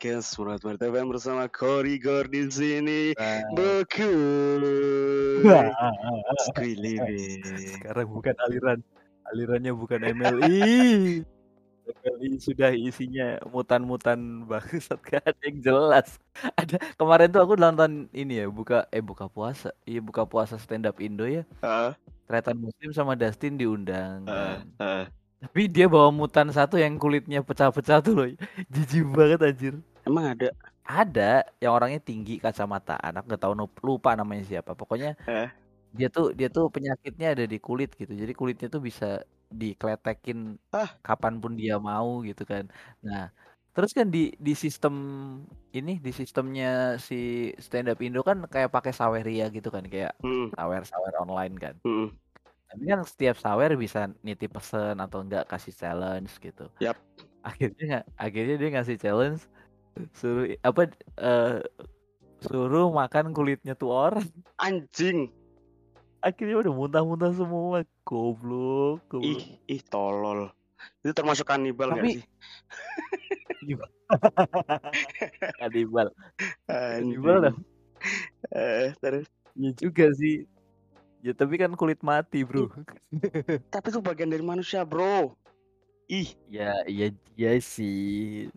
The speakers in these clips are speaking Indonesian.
podcast Surat Martabang bersama Korigor di sini. Beku. Skrilibi. Sekarang bukan aliran, alirannya bukan MLI. MLI sudah isinya mutan-mutan bangsat gak ada yang jelas. Ada kemarin tuh aku nonton ini ya, buka eh buka puasa. Iya buka puasa stand up Indo ya. Heeh. Tretan Muslim sama Dustin diundang. heeh, heeh. Tapi dia bawa mutan satu yang kulitnya pecah-pecah tuh loh. Jijik banget anjir. Emang ada? Ada yang orangnya tinggi kacamata anak nggak tahu lupa namanya siapa. Pokoknya Eh. dia tuh dia tuh penyakitnya ada di kulit gitu. Jadi kulitnya tuh bisa dikletekin Ah. kapan pun dia mau gitu kan. Nah, terus kan di di sistem ini di sistemnya si stand up Indo kan kayak pakai saweria gitu kan kayak Mm, sawer-sawer online kan. mm, Tapi kan setiap sawer bisa nitip pesen atau enggak kasih challenge gitu. Yap. Akhirnya akhirnya dia ngasih challenge suruh apa eh, suruh makan kulitnya tuh orang. Anjing. Akhirnya udah muntah-muntah semua. Goblok, goblok. Ih, ih tolol. Itu termasuk kanibal gak Tapi- sih? Kanibal. Kanibal dah. Eh, terus. Ya juga sih. Ya tapi kan kulit mati, Bro. Tapi itu bagian dari manusia, bro. Ih, ya, iya iya sih.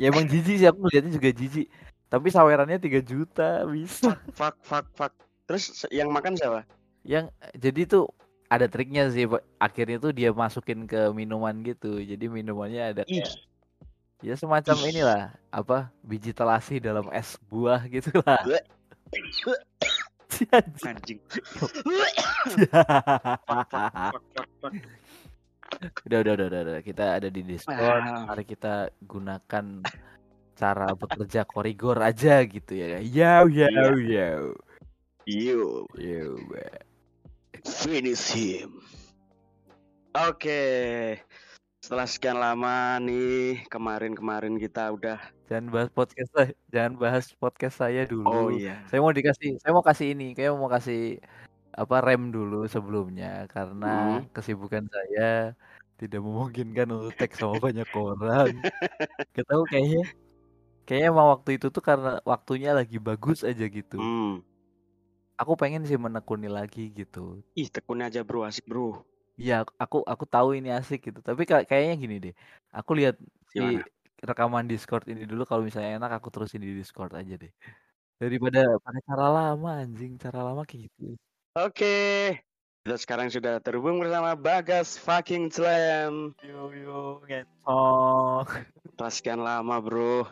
Ya emang jijik sih aku lihatnya juga jijik. Tapi sawerannya 3 juta bisa. fuck, fuck, fuck. Terus yang makan siapa? yang jadi tuh ada triknya sih akhirnya tuh dia masukin ke minuman gitu jadi minumannya ada Ih, kayak ya semacam Ih. inilah apa biji telasi dalam es buah gitu lah anjing. udah, udah udah udah udah. Kita ada di Discord. Ah. mari kita gunakan cara bekerja korigor aja gitu ya. Yo yo yo You yo finish him. Oke. Setelah sekian lama nih, kemarin-kemarin kita udah jangan bahas podcast saya jangan bahas podcast saya dulu. Oh iya. saya mau dikasih saya mau kasih ini. Kayak mau kasih apa rem dulu sebelumnya karena Hmm. kesibukan saya tidak memungkinkan untuk tag sama banyak orang. Gak tahu kayaknya kayaknya emang waktu itu tuh karena waktunya lagi bagus aja gitu. Hmm. aku pengen sih menekuni lagi gitu. Ih, tekun aja bro, asik bro. Iya aku aku tahu ini asik gitu. Tapi ka- kayaknya gini deh aku lihat si rekaman Discord ini dulu kalau misalnya enak aku terusin di Discord aja deh. Daripada pakai cara lama anjing cara lama kayak gitu Oke. Kita sekarang sudah terhubung bersama Bagas fucking Slam. yo yo Setelah sekian lama bro.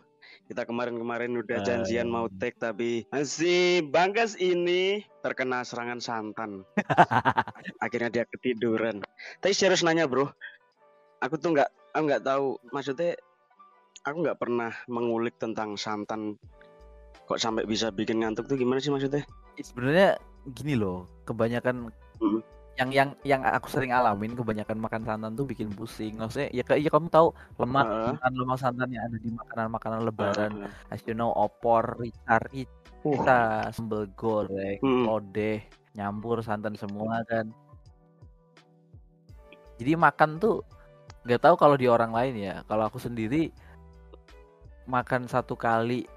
Kita kemarin-kemarin udah Ah. janjian mau take tapi masih Bagas ini terkena serangan santan. Akhirnya dia ketiduran. Tapi serius nanya bro, aku tuh nggak, aku nggak tahu. Maksudnya, aku nggak pernah mengulik tentang santan. Kok sampai bisa bikin ngantuk tuh gimana sih maksudnya? sebenarnya gini loh kebanyakan Hmm. yang yang yang aku sering alamin kebanyakan makan santan tuh bikin pusing maksudnya ya kayak ya kamu tahu lemak Heeh. santan lemak santan yang ada di makanan-makanan lebaran Ah, as you know opor rica rica sambal goreng Hmm. lodeh nyampur santan semua kan jadi makan tuh nggak tahu kalau di orang lain ya kalau aku sendiri makan satu kali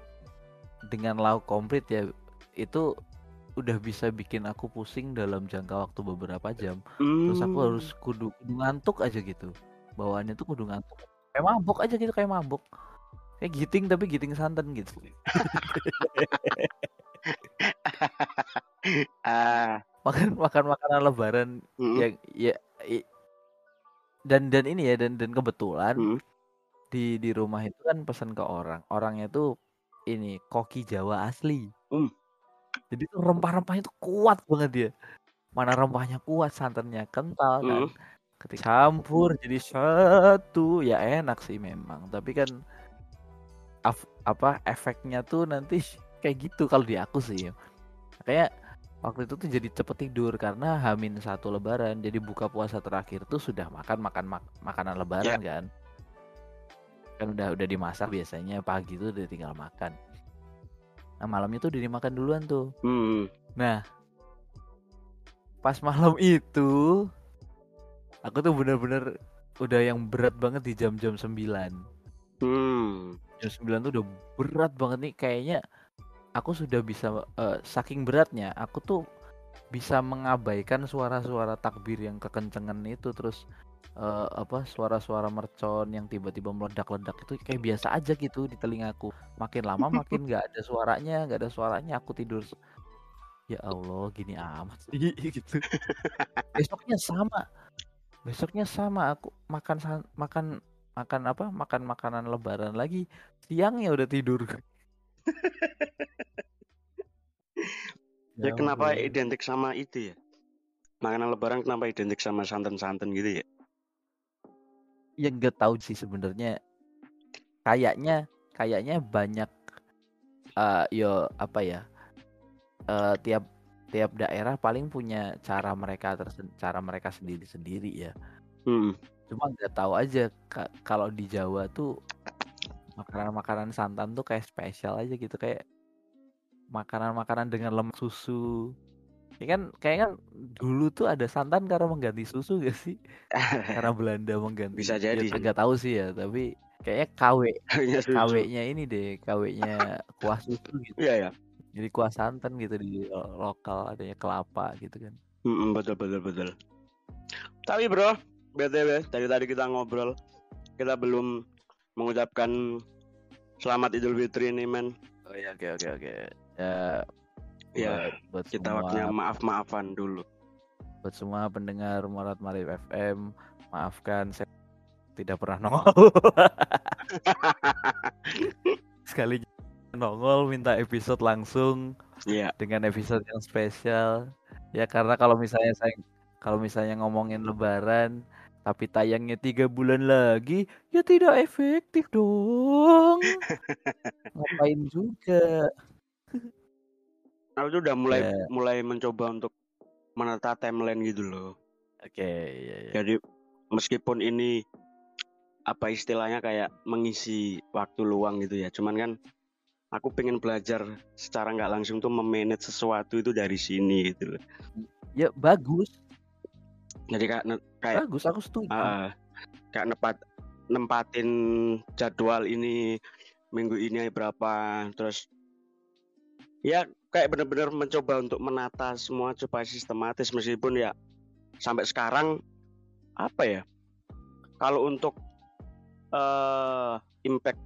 dengan lauk komplit ya itu udah bisa bikin aku pusing dalam jangka waktu beberapa jam. Terus aku hmm. harus kudu, kudu ngantuk aja gitu. Bawaannya tuh kudu ngantuk. Kayak mabuk aja gitu kayak mabuk. Kayak giting tapi giting santan gitu. Ah, makan makan makanan lebaran mm, yang ya i- dan dan ini ya dan dan kebetulan mm. di di rumah itu kan pesan ke orang. Orangnya tuh ini koki Jawa asli. Hmm. Jadi tuh rempah-rempahnya tuh kuat banget dia. Mana rempahnya kuat santannya kental kan. Mm. ketika campur jadi satu ya enak sih memang. Tapi kan af- apa efeknya tuh nanti kayak gitu kalau di aku sih. Kayak waktu itu tuh jadi cepet tidur karena hamin satu lebaran. Jadi buka puasa terakhir tuh sudah makan makan mak- makanan lebaran kan. Kan udah udah dimasak biasanya pagi tuh udah tinggal makan nah malamnya tuh udah dimakan duluan tuh Hmm. nah pas malam itu aku tuh bener-bener udah yang berat banget di jam-jam 9 Hmm. Jam 9 tuh udah berat banget nih kayaknya aku sudah bisa eh, saking beratnya aku tuh bisa mengabaikan suara-suara takbir yang kekencengan itu terus eh, apa suara-suara mercon yang tiba-tiba meledak-ledak itu kayak biasa aja gitu di telingaku makin lama makin nggak ada suaranya nggak ada suaranya aku tidur ya Allah gini amat sih gitu besoknya sama besoknya sama aku makan makan makan apa makan makanan lebaran lagi siangnya udah tidur Ya kenapa ampun. identik sama itu ya? Makanan lebaran kenapa identik sama santan-santan gitu ya? Ya nggak tahu sih sebenarnya. Kayaknya kayaknya banyak eh yo apa ya eh tiap tiap daerah paling punya cara mereka tersen cara mereka sendiri-sendiri ya. Hmm. cuma nggak tahu aja ka- kalau di Jawa tuh makanan-makanan santan tuh kayak spesial aja gitu kayak makanan-makanan dengan lemak susu ya kan kayak kan dulu tuh ada santan karena mengganti susu gak sih karena Belanda mengganti Bisa ya jadi sih. nggak tahu sih ya tapi kayaknya KW Kayaknya. KW-nya ini deh KW-nya kuah susu gitu Iya ya. jadi kuah santan gitu di lo- lokal adanya kelapa gitu kan Hmm, betul betul betul. Tapi bro, btw dari tadi kita ngobrol, kita belum mengucapkan selamat Idul Fitri nih men. oh ya oke oke oke ya Ya, buat, buat Kita semua waktunya maaf maafan dulu. buat semua pendengar Morat Marif FM maafkan saya tidak pernah nongol sekali nongol minta episode langsung Iya. dengan episode yang spesial ya karena kalau misalnya saya kalau misalnya ngomongin lebaran tapi tayangnya tiga bulan lagi ya tidak efektif dong ngapain juga Aku tuh udah mulai Ya. mulai mencoba untuk menata timeline gitu loh. oke ya, ya. Jadi meskipun ini apa istilahnya kayak mengisi waktu luang gitu ya. Cuman kan aku pengen belajar secara nggak langsung tuh memanage sesuatu itu dari sini gitu loh. ya bagus Jadi kayak kayak bagus aku setuju ah, kayak nepat nempatin jadwal ini minggu ini berapa terus ya kayak bener-bener mencoba untuk menata semua supaya sistematis meskipun ya sampai sekarang apa ya kalau untuk eh impact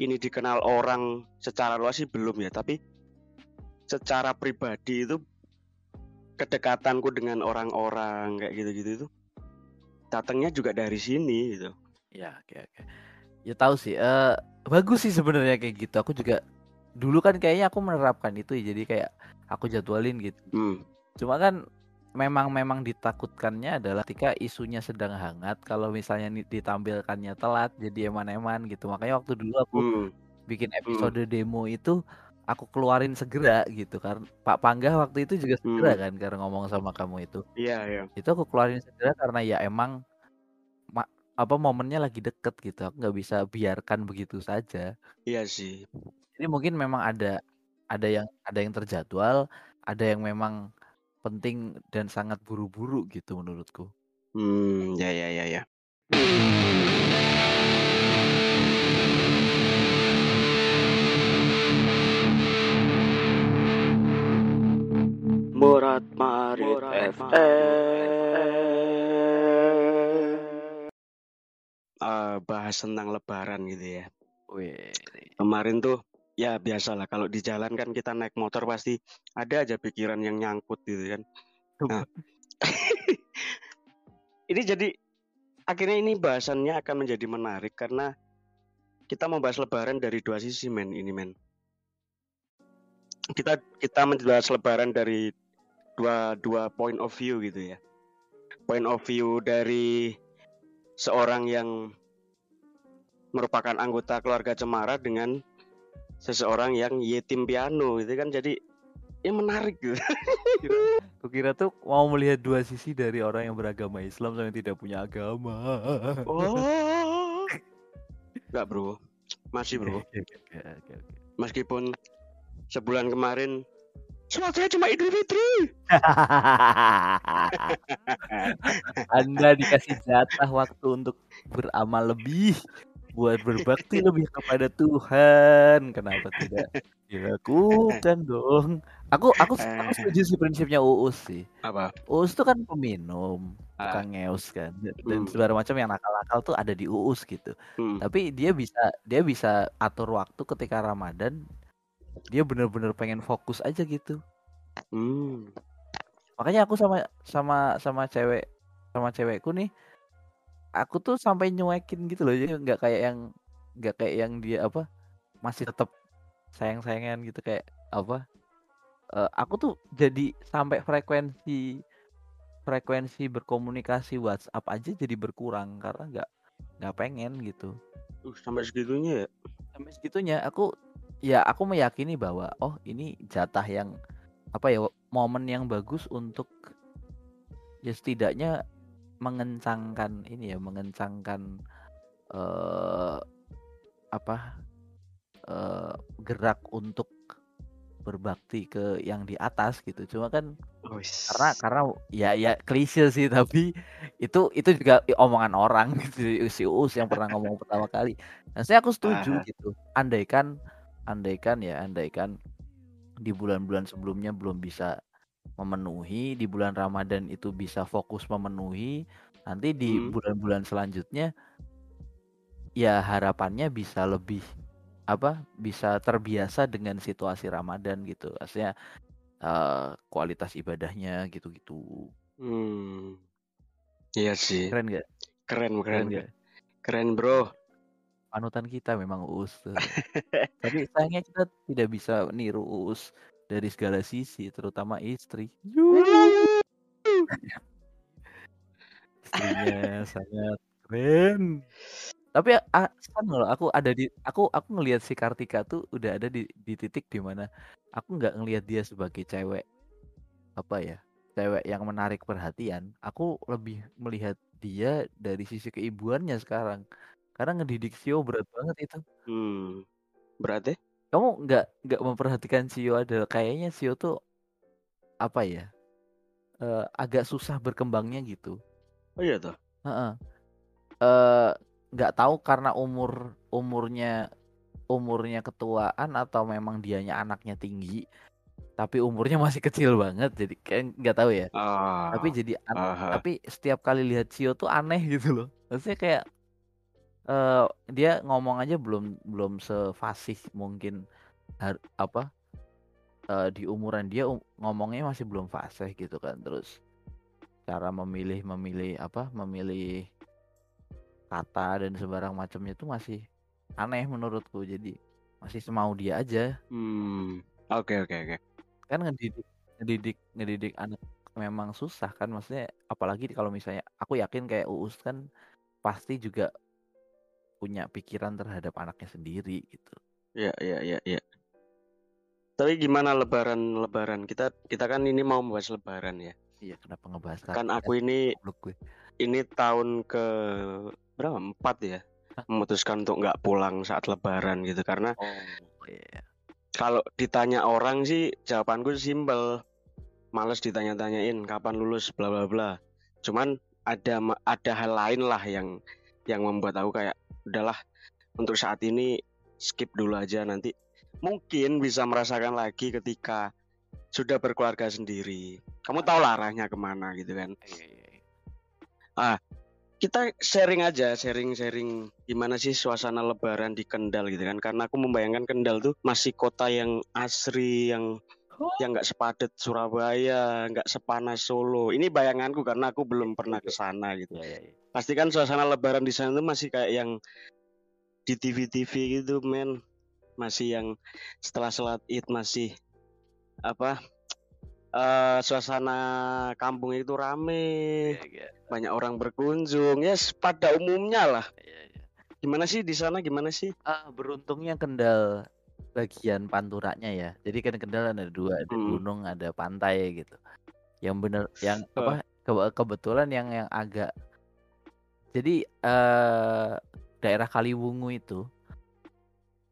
ini dikenal orang secara luas sih belum ya tapi secara pribadi itu kedekatanku dengan orang-orang kayak gitu-gitu itu datangnya juga dari sini gitu Ya, oke oke. Ya tahu sih. Eh bagus sih sebenarnya kayak gitu. Aku juga dulu kan kayaknya aku menerapkan itu ya. Jadi kayak aku jadwalin gitu. hmm. Cuma kan memang memang ditakutkannya adalah ketika isunya sedang hangat kalau misalnya ditampilkannya telat jadi eman-eman gitu. Makanya waktu dulu aku Hmm. bikin episode demo itu aku keluarin segera gitu karena Pak Panggah waktu itu juga segera Hmm. kan karena ngomong sama kamu itu. iya iya Itu aku keluarin segera karena ya emang ma- apa momennya lagi deket gitu. Aku nggak bisa biarkan begitu saja. iya sih Jadi mungkin memang ada ada yang ada yang terjadwal, ada yang memang penting dan sangat buru-buru gitu menurutku. hmm ya ya ya ya Murat Marit FM Eh, bahas tentang lebaran gitu ya. Wih, kemarin tuh ya biasalah kalau di jalan kan kita naik motor pasti ada aja pikiran yang nyangkut gitu kan. Nah. ini jadi akhirnya ini bahasannya akan menjadi menarik karena kita membahas lebaran dari dua sisi men ini men. Kita kita membahas lebaran dari dua dua point of view gitu ya. Point of view dari seorang yang merupakan anggota keluarga cemara dengan seseorang yang yetim piano itu kan jadi ya menarik gitu Kukira tuh mau melihat dua sisi dari orang yang beragama Islam sama yang tidak punya agama. Oh. Enggak, Bro. Masih, Bro. Meskipun sebulan kemarin sholatnya cuma Idul Fitri. Anda dikasih jatah waktu untuk beramal lebih. buat berbakti lebih kepada Tuhan. Kenapa tidak dilakukan dong? Aku aku aku Eh. setuju sih prinsipnya Uus sih. Apa? Uus tuh kan peminum, Ah. tukang ngeus kan, dan Hmm. segala macam yang nakal-nakal tuh ada di Uus gitu. Hmm. Tapi dia bisa dia bisa atur waktu ketika Ramadan. Dia bener-bener pengen fokus aja gitu. Hmm. Makanya aku sama sama sama cewek sama cewekku nih aku tuh sampai nyuekin gitu loh. Jadi nggak kayak yang nggak kayak yang dia apa masih tetap sayang-sayangan gitu kayak apa eh, aku tuh jadi sampai frekuensi frekuensi berkomunikasi WhatsApp aja jadi berkurang karena nggak nggak pengen gitu. Uh, sampai segitunya ya. Sampai segitunya aku ya aku meyakini bahwa oh ini jatah yang apa ya momen yang bagus untuk ya setidaknya mengencangkan ini ya mengencangkan eh apa eh gerak untuk berbakti ke yang di atas gitu cuma kan Wis. karena karena ya ya klise sih tapi itu itu juga omongan orang gitu si Uus yang pernah ngomong pertama kali dan saya aku setuju Aha. gitu andaikan andaikan ya andaikan di bulan-bulan sebelumnya belum bisa memenuhi di bulan Ramadan itu bisa fokus memenuhi nanti di Hmm. bulan-bulan selanjutnya ya harapannya bisa lebih apa bisa terbiasa dengan situasi Ramadan gitu maksudnya eh, kualitas ibadahnya gitu-gitu Hmm. Iya sih. keren gak Keren, keren, keren keren, gak keren bro. Panutan kita memang Uus tuh. tapi sayangnya kita tidak bisa niru Uus dari segala sisi terutama istri. Istrinya sangat keren. Tapi kan loh aku ada di aku aku ngelihat si Kartika tuh udah ada di di titik di mana aku nggak ngelihat dia sebagai cewek apa ya cewek yang menarik perhatian. Aku lebih melihat dia dari sisi keibuannya sekarang karena ngedidik Sio berat banget itu Hmm. Berarti? kamu nggak nggak memperhatikan Sio adalah kayaknya Sio tuh apa ya eh, agak susah berkembangnya gitu Oh iya toh. Heeh. Eh, nggak tahu karena umur umurnya umurnya ketuaan atau memang dianya anaknya tinggi tapi umurnya masih kecil banget jadi kayak nggak tahu ya Ah. tapi jadi aha. tapi setiap kali lihat Sio tuh aneh gitu loh maksudnya kayak eh dia ngomong aja belum belum sefasih mungkin har- apa eh, di umuran dia um- ngomongnya masih belum fasih gitu kan terus cara memilih memilih apa memilih kata dan sembarang macamnya itu masih aneh menurutku jadi masih semau dia aja Hmm. Oke, oke, oke. kan ngedidik ngedidik ngedidik anak memang susah kan maksudnya apalagi kalau misalnya aku yakin kayak Uus kan pasti juga punya pikiran terhadap anaknya sendiri gitu Iya, iya, iya, iya. Tapi gimana lebaran lebaran? Kita kita kan ini mau membahas lebaran ya. iya kenapa ngebahas Kan aku sih? ini gue ini tahun ke berapa? Empat ya. Hah? Memutuskan untuk nggak pulang saat lebaran gitu karena oh iya kalau ditanya orang sih jawabanku simpel. Males ditanya-tanyain kapan lulus bla bla bla. Cuman ada ada hal lain lah yang yang membuat aku kayak udahlah untuk saat ini skip dulu aja nanti mungkin bisa merasakan lagi ketika sudah berkeluarga sendiri. Kamu tahu lah arahnya ke mana gitu kan. Iya, iya, iya. Kita sharing aja, sharing-sharing gimana sih suasana lebaran di Kendal gitu kan. Karena aku membayangkan Kendal tuh masih kota yang asri, yang yang nggak sepadat Surabaya, nggak sepanas Solo. Ini bayanganku karena aku belum pernah ke sana gitu. Iya. Pasti kan suasana lebaran di sana tuh masih kayak yang di TV-TV gitu, men. Masih yang setelah sholat Id masih apa? eh suasana kampung itu rame, Iya, iya, banyak orang berkunjung. Ya, yes, pada umumnya lah. iya, iya. Gimana sih di sana? Gimana sih? Ah, beruntungnya Kendal bagian panturanya ya. Jadi kan Kendal ada dua, ada Hmm. gunung, ada pantai gitu. Yang bener, yang apa? ke- kebetulan yang yang agak. Jadi eh daerah Kaliwungu itu,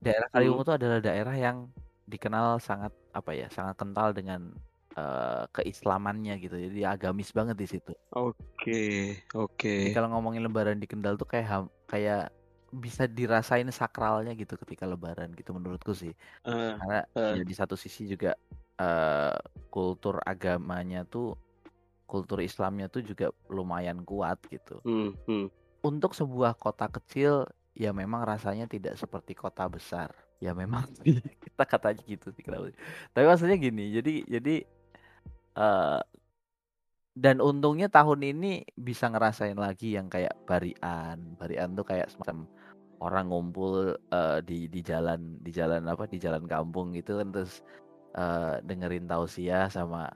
daerah Kaliwungu itu adalah daerah yang dikenal sangat apa ya, sangat kental dengan eh, keislamannya gitu. Jadi agamis banget di situ. Oke, Jadi oke. kalau ngomongin Lebaran di Kendal tuh kayak ham- kayak bisa dirasain sakralnya gitu ketika lebaran gitu menurutku sih. Eh, Karena eh. ya di satu sisi juga eh, kultur agamanya tuh kultur Islamnya tuh juga lumayan kuat gitu. Hmm, hmm. Untuk sebuah kota kecil ya memang rasanya tidak seperti kota besar. Ya memang kita katanya gitu sih. Tapi maksudnya gini, jadi jadi eh dan untungnya tahun ini bisa ngerasain lagi yang kayak barian. Barian tuh kayak semacam orang ngumpul eh, di di jalan di jalan apa di jalan kampung gitu kan terus eh, dengerin tausiah sama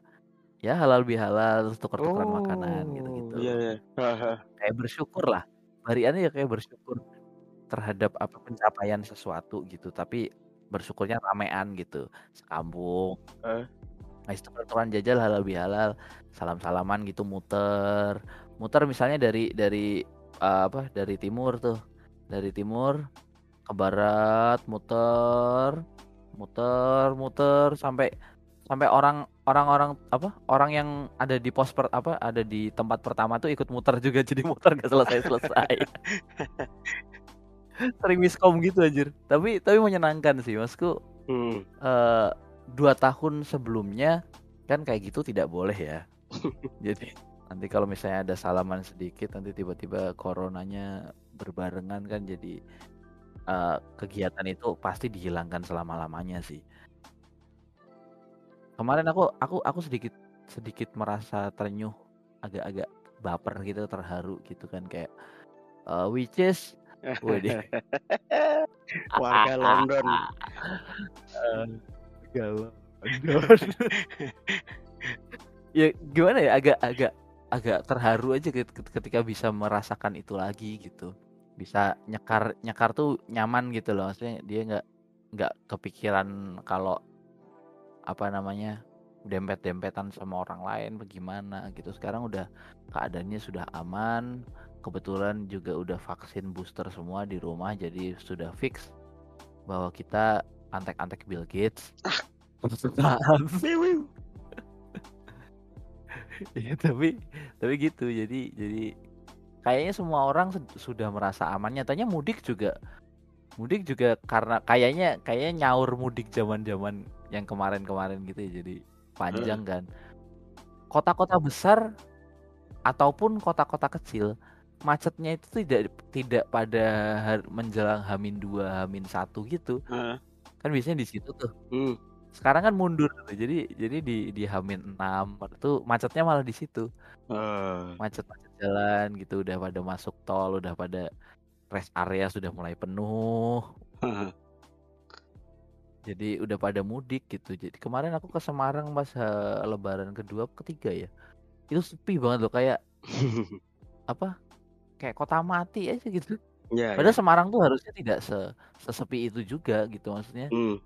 ya halal bihalal terus tuker-tukeran makanan gitu-gitu. Oh, iya, iya. Kayak bersyukur lah. Bariannya ya kayak bersyukur terhadap apa pencapaian sesuatu gitu, tapi bersyukurnya ramean gitu, sekampung. Eh. Nah, itu jajal halal bihalal, salam-salaman gitu muter. Muter misalnya dari dari eh, apa? Dari timur tuh. Dari timur ke barat muter muter muter sampai sampai orang orang-orang apa orang yang ada di pos per, apa ada di tempat pertama tuh ikut muter juga jadi muter gak selesai selesai sering miskom gitu anjir. Tapi tapi menyenangkan sih masku. Hmm. eh, dua tahun sebelumnya kan kayak gitu tidak boleh ya. Jadi nanti kalau misalnya ada salaman sedikit nanti tiba-tiba coronanya berbarengan kan jadi eh, kegiatan itu pasti dihilangkan selama-lamanya sih kemarin aku aku aku sedikit sedikit merasa terenyuh agak-agak baper gitu terharu gitu kan kayak eh, which is Waduh. Warga London. Galau. ya gimana ya agak agak agak terharu aja ket- ketika bisa merasakan itu lagi gitu bisa nyekar nyekar tuh nyaman gitu loh maksudnya dia nggak nggak kepikiran kalau apa namanya dempet-dempetan sama orang lain bagaimana gitu. Sekarang udah keadaannya sudah aman kebetulan juga udah vaksin booster semua di rumah jadi sudah fix bahwa kita antek-antek Bill Gates. Iya tapi tapi gitu. Jadi jadi kayaknya semua orang sudah merasa aman. Nyatanya mudik juga mudik juga karena kayaknya kayaknya nyaur mudik zaman-zaman yang kemarin-kemarin gitu ya jadi panjang kan kota-kota besar ataupun kota-kota kecil macetnya itu tidak tidak pada menjelang Hamin 2 Hamin satu gitu Heeh. kan biasanya di situ tuh Hmm. sekarang kan mundur tuh. jadi jadi di di Hamin 6 itu macetnya malah di situ Eh. macet-macet jalan gitu udah pada masuk tol udah pada rest area sudah mulai penuh jadi udah pada mudik gitu. Jadi kemarin aku ke Semarang pas lebaran kedua ketiga ya? Itu sepi banget loh kayak apa kayak kota mati aja gitu. Ya, padahal ya. Semarang tuh harusnya tidak se sesepi itu juga gitu maksudnya. Hmm.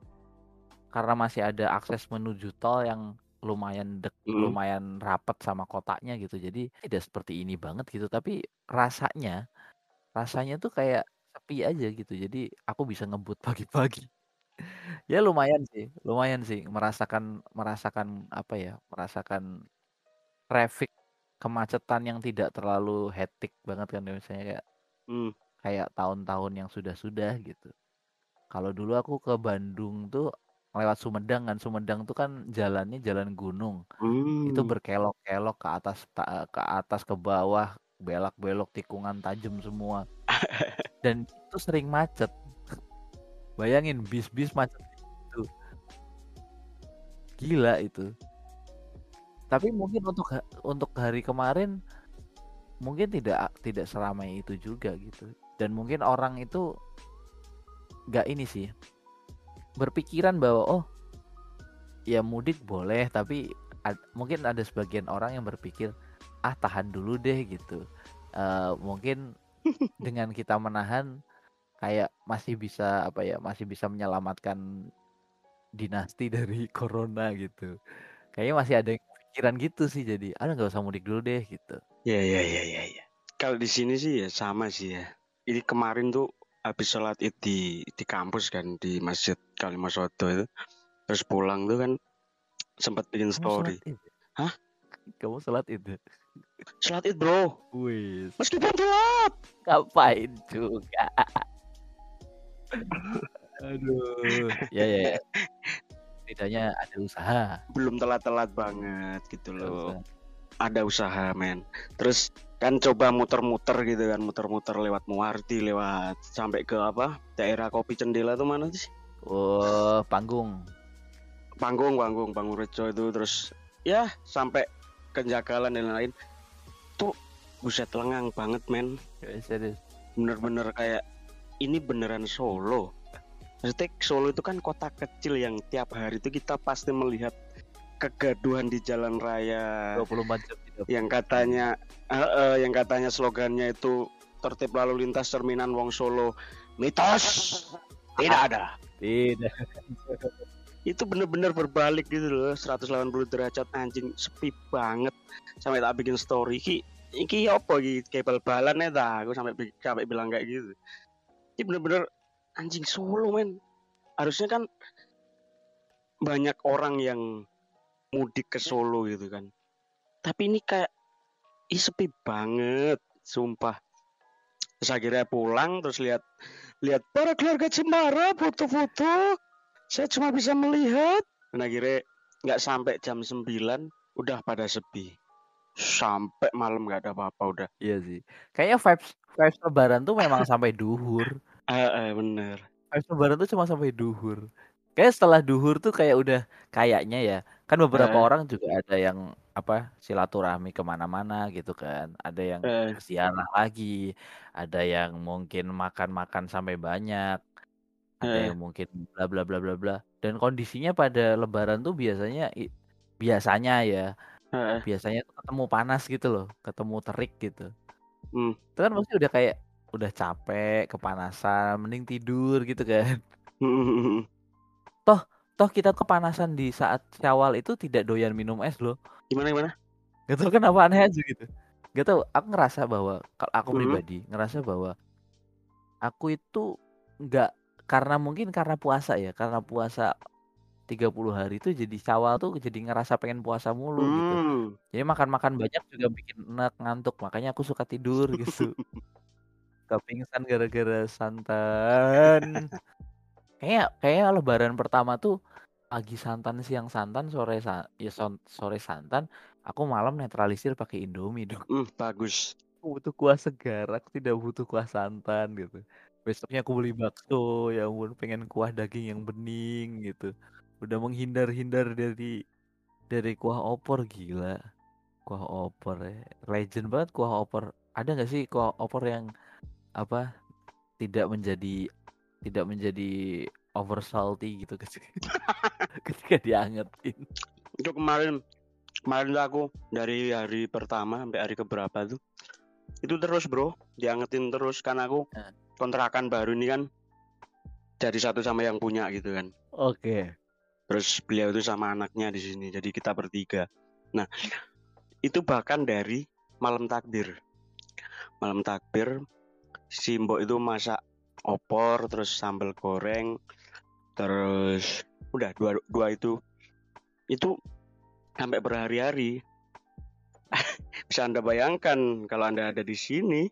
karena masih ada akses menuju tol yang lumayan dek Hmm. lumayan rapat sama kotanya gitu. Jadi tidak seperti ini banget gitu. Tapi rasanya rasanya tuh kayak sepi aja gitu. Jadi aku bisa ngebut pagi-pagi ya lumayan sih lumayan sih merasakan merasakan apa ya merasakan traffic kemacetan yang tidak terlalu hektik banget kan misalnya kayak Hmm. kayak tahun-tahun yang sudah-sudah gitu. Kalau dulu aku ke Bandung tuh lewat Sumedang kan, Sumedang tuh kan jalannya jalan gunung. Itu Hmm. berkelok-kelok ke atas ta- ke atas ke bawah, belak-belok tikungan tajam semua. Dan itu sering macet. Bayangin bis-bis macet itu. Gila itu. Tapi mungkin untuk untuk hari kemarin mungkin tidak tidak seramai itu juga gitu dan mungkin orang itu nggak ini sih berpikiran bahwa oh ya mudik boleh tapi ad- mungkin ada sebagian orang yang berpikir ah tahan dulu deh gitu Eh, mungkin dengan kita menahan kayak masih bisa apa ya masih bisa menyelamatkan dinasti dari corona gitu kayaknya masih ada yang pikiran gitu sih jadi ada nggak usah mudik dulu deh gitu Ya, ya, ya, ya, ya. Kalau di sini sih ya sama sih ya. Ini kemarin tuh habis sholat id di di kampus kan di masjid Kalimasodo itu. Terus pulang tuh kan sempat bikin story. id Hah? kamu sholat id Sholat id bro, Wis, meskipun gelap. ngapain juga? Aduh, ya ya ya. Setidaknya ada usaha. belum telat-telat banget gitu loh usaha. ada usaha men terus kan coba muter-muter gitu kan muter-muter lewat Muardi lewat sampai ke apa daerah Kopi Cendela tuh mana sih Oh, panggung. panggung panggung panggung Rejo itu terus ya sampai ke Jagalan dan lain tuh buset lengang banget men Ya, serius. bener-bener kayak ini beneran Solo. Maksudnya Solo itu kan kota kecil yang tiap hari itu kita pasti melihat kegaduhan di jalan raya. 24 jam yang katanya eh, eh, yang katanya slogannya itu tertib lalu lintas cerminan Wong Solo. Mitos! Tidak ada. Tidak. itu bener-bener berbalik gitu loh 180 derajat anjing sepi banget. Sampai tak bikin story. Ki iki apa iki kayak bal-balan ya aku sampai sampai bilang kayak gitu ini bener-bener anjing Solo men. Harusnya kan banyak orang yang mudik ke Solo gitu kan. Tapi ini kayak ih sepi banget sumpah. Terus akhirnya pulang terus lihat lihat para keluarga Cemara foto-foto. Saya cuma bisa melihat. Dan akhirnya nggak sampai jam 9 udah pada sepi. Sampai malam nggak ada apa-apa udah. Iya sih. Kayaknya vibes vibes lebaran tuh memang sampai duhur. Ah eh, bener Vibes lebaran tuh cuma sampai duhur. Kayak setelah duhur tuh kayak udah kayaknya ya. Kan beberapa Eh. orang juga ada yang apa silaturahmi ke mana-mana gitu kan. Ada yang Eh. ziarah lagi. Ada yang mungkin makan-makan sampai banyak. Ada yang mungkin bla bla bla bla bla. Dan kondisinya pada lebaran tuh biasanya biasanya ya Eh, biasanya tuh ketemu panas gitu loh, ketemu terik gitu. Hmm. Itu kan pasti udah kayak udah capek, kepanasan, mending tidur gitu kan. Toh kita kepanasan di saat Syawal itu tidak doyan minum es loh. gimana gimana Gak tau kenapa aneh aja gitu. Gak tau, aku ngerasa bahwa kalau aku Mhm. pribadi ngerasa bahwa aku itu nggak karena mungkin karena puasa ya, karena puasa 30 hari itu jadi Syawal tuh jadi ngerasa pengen puasa mulu gitu. Hmm. Jadi makan-makan banyak juga bikin enak, ngantuk. Makanya aku suka tidur gitu. Gak pingsan gara-gara santan. Kayak kayak lebaran pertama tuh pagi santan, siang santan, sore sa ya sore santan, aku malam netralisir pakai Indomie dong. Hmm, bagus Aku butuh kuah segar, aku tidak butuh kuah santan gitu. Besoknya aku beli bakso, ya ampun pengen kuah daging yang bening gitu. Udah menghindar-hindar dari dari kuah opor gila. Kuah opor ya. Legend banget kuah opor. Ada nggak sih kuah opor yang apa tidak menjadi tidak menjadi over salty gitu ketika diangetin. itu kemarin kemarin tuh aku dari hari pertama sampai hari keberapa tuh itu terus bro diangetin terus kan aku Nah. kontrakan baru ini kan jadi satu sama yang punya gitu kan Oke. terus beliau itu sama anaknya di sini jadi kita bertiga nah itu bahkan dari malam takbir malam takbir si mbok itu masak opor terus sambal goreng terus udah dua dua itu. Itu sampai berhari-hari. Bisa anda bayangkan kalau anda ada di sini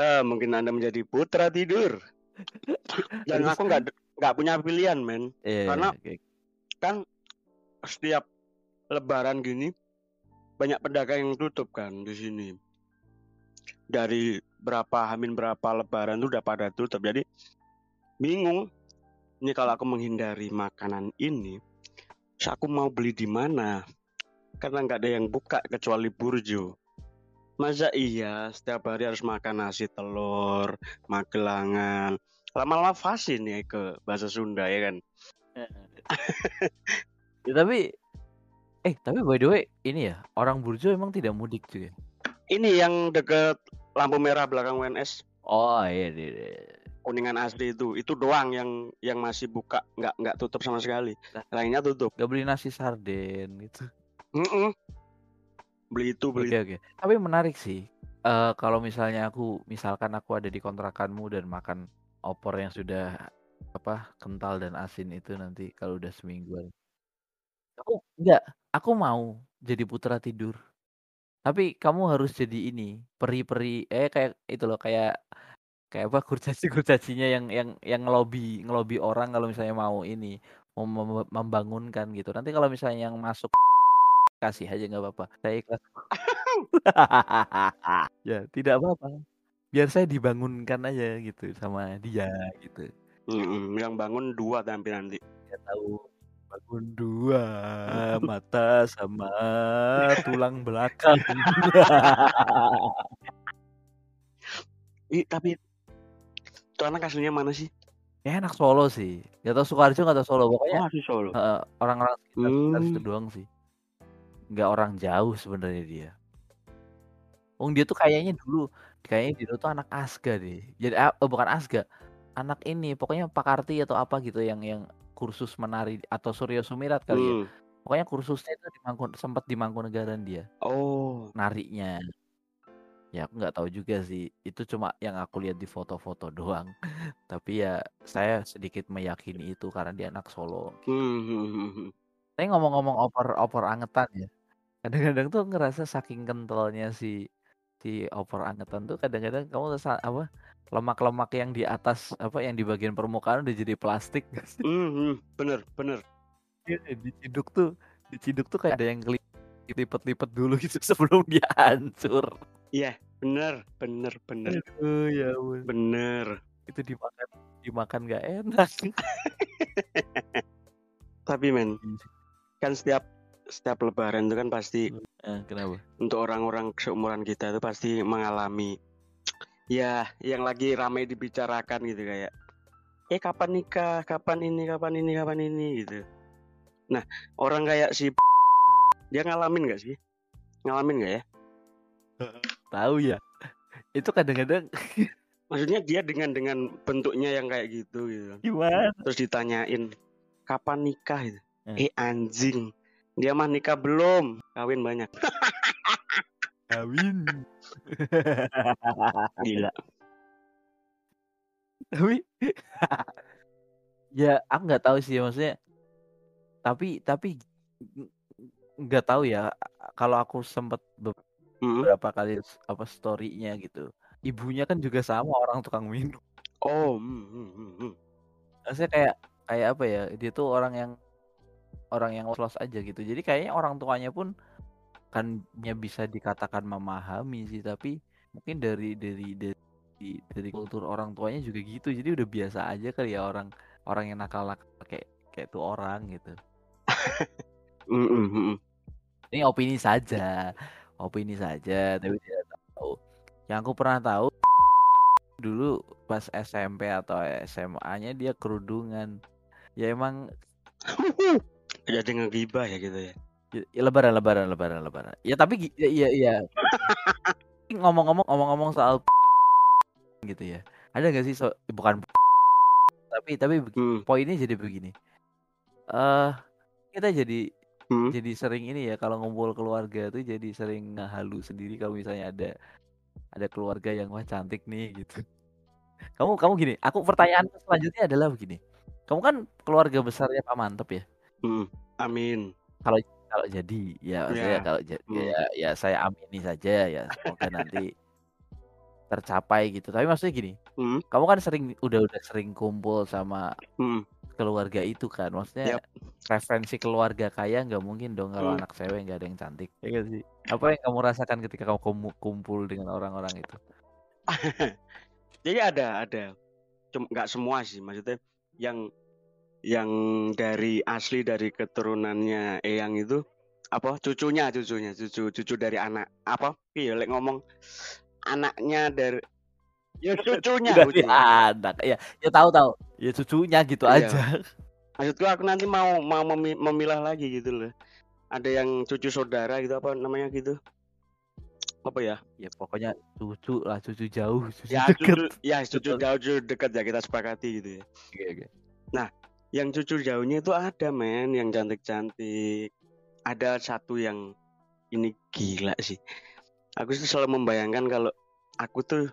eh, mungkin anda menjadi putra tidur. Dan aku nggak nggak punya pilihan men. Iya, Karena- oke. kan setiap lebaran gini banyak pedagang yang tutup kan di sini dari berapa hamin berapa lebaran tuh udah pada tutup. Jadi bingung. Ini kalau aku menghindari makanan ini aku mau beli di mana? Karena nggak ada yang buka kecuali burjo. Masa iya setiap hari harus makan nasi telur magelangan? Lama-lama fasin ya ke bahasa Sunda ya kan? Ya, tapi eh tapi by the way ini ya orang Burjo emang tidak mudik juga. Ini yang deket lampu merah belakang WNS Oh iya iya. iya. kuningan asli itu itu doang yang yang masih buka nggak nggak tutup sama sekali lainnya tutup Gak beli nasi sarden gitu. Mm-mm. beli itu beli Oke oke. Tapi menarik sih. Eh kalau misalnya aku misalkan aku ada di kontrakanmu dan makan opor yang sudah apa kental dan asin itu nanti kalau udah semingguan. Aku enggak, aku mau jadi putra tidur. Tapi kamu harus jadi ini, peri-peri eh kayak itu loh kayak kayak apa kurcaci kurcacinya yang yang yang ngelobi ngelobi orang kalau misalnya mau ini mau mem- membangunkan gitu. Nanti kalau misalnya yang masuk kasih aja nggak apa-apa. Saya ikhlas ya tidak apa-apa. Biar saya dibangunkan aja gitu sama dia gitu. Mm-mm, yang bangun dua tapi nanti. Saya tahu bangun dua mata sama tulang belakang. Ih, tapi itu anak aslinya mana sih? ya enak Solo sih. Gak tau Sukoharjo gak tau Solo. Pokoknya Oh, Solo. orang-orang sekitar, sekitar Hmm. situ doang sih. Nggak orang jauh sebenarnya dia. Wong dia tuh kayaknya dulu kayaknya dia tuh anak Asga deh. Jadi oh, bukan Asga anak ini. Pokoknya Pak Karti atau apa gitu yang yang kursus menari atau Suryo Sumirat kali ya Hmm. pokoknya kursusnya itu di Mangku, sempat di Mangkunegaran dia Oh, narinya ya aku nggak tahu juga sih itu cuma yang aku lihat di foto-foto doang tapi ya saya sedikit meyakini itu karena dia anak Solo hmm, hmm, hmm, hmm. Tapi ngomong-ngomong opor opor angetan ya. Kadang-kadang tuh ngerasa saking kentalnya si si opor angetan tuh kadang-kadang kamu apa lemak-lemak yang di atas apa yang di bagian permukaan udah jadi plastik sih? Hmm, bener, bener. Iya, diciduk tuh diciduk tuh kayak ada yang kelipet-lipet dulu gitu sebelum dia hancur. Iya, bener, bener, bener, Aduh ya ampun. bener. Itu dimakan dimakan nggak enak. Tapi men, kan setiap setiap lebaran itu kan pasti Eh, kenapa? untuk orang-orang seumuran kita itu pasti mengalami ya yang lagi ramai dibicarakan gitu kayak eh kapan nikah, kapan ini, kapan ini, kapan ini gitu. Nah, orang kayak si dia ngalamin nggak sih? Ngalamin nggak ya? Tahu ya. Itu kadang-kadang Maksudnya dia dengan dengan bentuknya yang kayak gitu gitu. gimana? Terus ditanyain kapan nikah gitu. Eh. Eh anjing. Dia mah nikah belum, kawin banyak. Kawin. Gila. tapi ya aku nggak tahu sih maksudnya tapi tapi nggak tahu ya kalau aku sempat Mm. beberapa kali s- apa storynya gitu ibunya kan juga sama orang tukang minum Oh, hmm, hmm, hmm, hmm. maksudnya kayak kayak apa ya dia tuh orang yang orang yang los aja gitu jadi kayaknya orang tuanya pun kan ya bisa dikatakan memahami sih tapi mungkin dari dari dari dari kultur orang tuanya juga gitu jadi udah biasa aja kali ya orang orang yang nakal nakal kayak kayak tuh orang gitu hmm, hmm, hmm. ini opini saja opini saja tapi tidak tahu yang aku pernah tahu dulu pas SMP atau SMA-nya dia kerudungan ya emang Jadi ngegibah ya gitu ya. Ya, ya, lebaran lebaran lebaran lebaran. Ya tapi ya iya iya ngomong-ngomong ngomong-ngomong soal gitu ya. Ada nggak sih so- bukan tapi tapi Hmm, poinnya jadi begini. Eh kita jadi hmm. jadi sering ini ya kalau ngumpul keluarga tuh jadi sering ngehalu sendiri kalau misalnya ada ada keluarga yang wah cantik nih gitu. Kamu kamu gini aku pertanyaan selanjutnya adalah begini. Kamu kan keluarga besarnya Pak Mantep ya? Hmm. Amin. kalau jadi ya maksudnya Ya. kalau jadi Hmm. ya, ya saya amini saja ya semoga nanti tercapai gitu tapi maksudnya gini Hmm, kamu kan sering udah udah sering kumpul sama hmm. keluarga itu kan maksudnya Yap. referensi keluarga kaya nggak mungkin dong kalau Hmm. anak cewek nggak ada yang cantik ya sih apa yang kamu rasakan ketika kamu kumpul dengan orang-orang itu Jadi ada, ada. Cuma nggak semua sih, maksudnya yang yang dari asli dari keturunannya Eyang itu apa cucunya cucunya cucu cucu dari anak apa iya lek ngomong anaknya dari ya cucunya dari anak ya ya tahu tahu ya cucunya gitu Iya. aja. Maksudku aku nanti mau mau memi- memilah lagi gitu loh. Ada yang cucu saudara gitu apa namanya gitu. Apa ya? Ya pokoknya cucu lah cucu jauh cucu ya deket. cucu ya cucu jauh cucu dekat ya kita sepakati gitu ya. Oke, oke. Yang cucu jauhnya itu ada men yang cantik-cantik. Ada satu yang ini gila sih. Aku tuh selalu membayangkan kalau aku tuh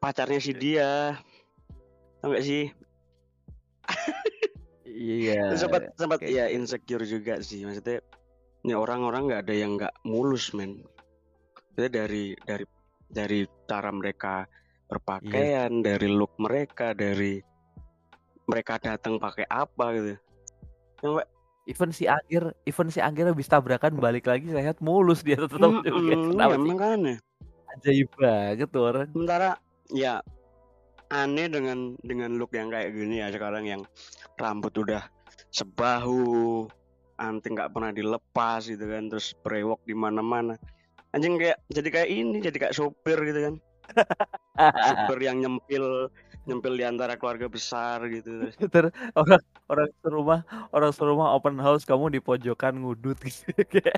pacarnya si dia. Tau gak sih? Iya. Sempat sempat oke, ya oke. insecure juga sih. Maksudnya ini orang-orang nggak ada yang nggak mulus men. Maksudnya dari dari dari cara mereka berpakaian, dari look mereka, dari mereka datang pakai apa gitu. Sampai Even si Angger, even si Angger habis tabrakan balik lagi sehat mulus dia tetap joget. iya Kenapa sih? makanya. Ajaib banget tuh orang. Sementara ya aneh dengan dengan look yang kayak gini ya sekarang yang rambut udah sebahu, anting nggak pernah dilepas gitu kan, terus brewok di mana-mana. Anjing kayak jadi kayak ini, jadi kayak sopir gitu kan. Sopir yang nyempil nyempil di antara keluarga besar gitu. Terus, Terus orang orang serumah orang serumah open house kamu di pojokan ngudut gitu kayak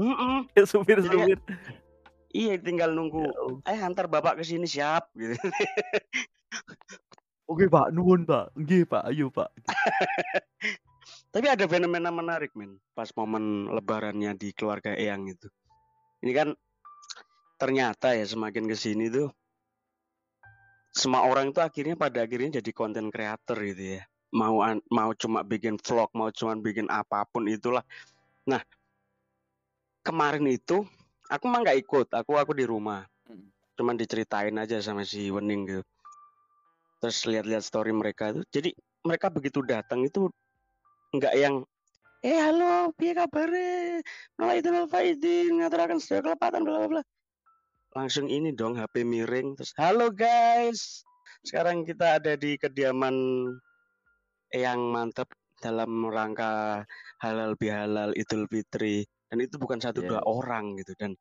Mm-mm. kayak supir-supir. Iya tinggal nunggu. Ya. Eh antar bapak ke sini siap gitu. Oke Pak, nuwun Pak. Nggih Pak, ayo Pak. Tapi ada fenomena menarik men pas momen lebarannya di keluarga Eyang itu. Ini kan ternyata ya semakin ke sini tuh semua orang itu akhirnya pada akhirnya jadi konten creator gitu ya. Mau an- mau cuma bikin vlog, mau cuma bikin apa pun itulah. Nah, kemarin itu aku mah nggak ikut, aku aku di rumah. Mm. Cuman diceritain aja sama si Wening gitu. Terus lihat-lihat story mereka itu. Jadi mereka begitu datang itu nggak yang eh halo piye kabare mulai itu faidin ngaturaken sedaya kelepatan bla bla bla langsung ini dong HP miring terus halo guys sekarang kita ada di kediaman yang mantap dalam rangka halal bihalal Idul Fitri dan itu bukan satu Iya. dua orang gitu dan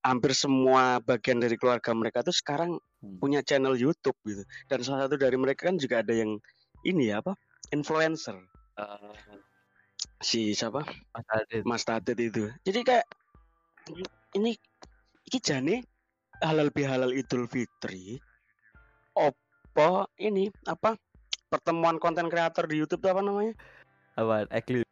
hampir semua bagian dari keluarga mereka tuh sekarang Hmm. punya channel YouTube gitu dan salah satu dari mereka kan juga ada yang ini ya apa influencer si siapa Mas Adit. Mas Tadit itu. Jadi kayak ini iki jane halal bihalal Idul Fitri. Opo ini apa pertemuan konten kreator di YouTube tuh apa namanya? Apaan? Eclipse.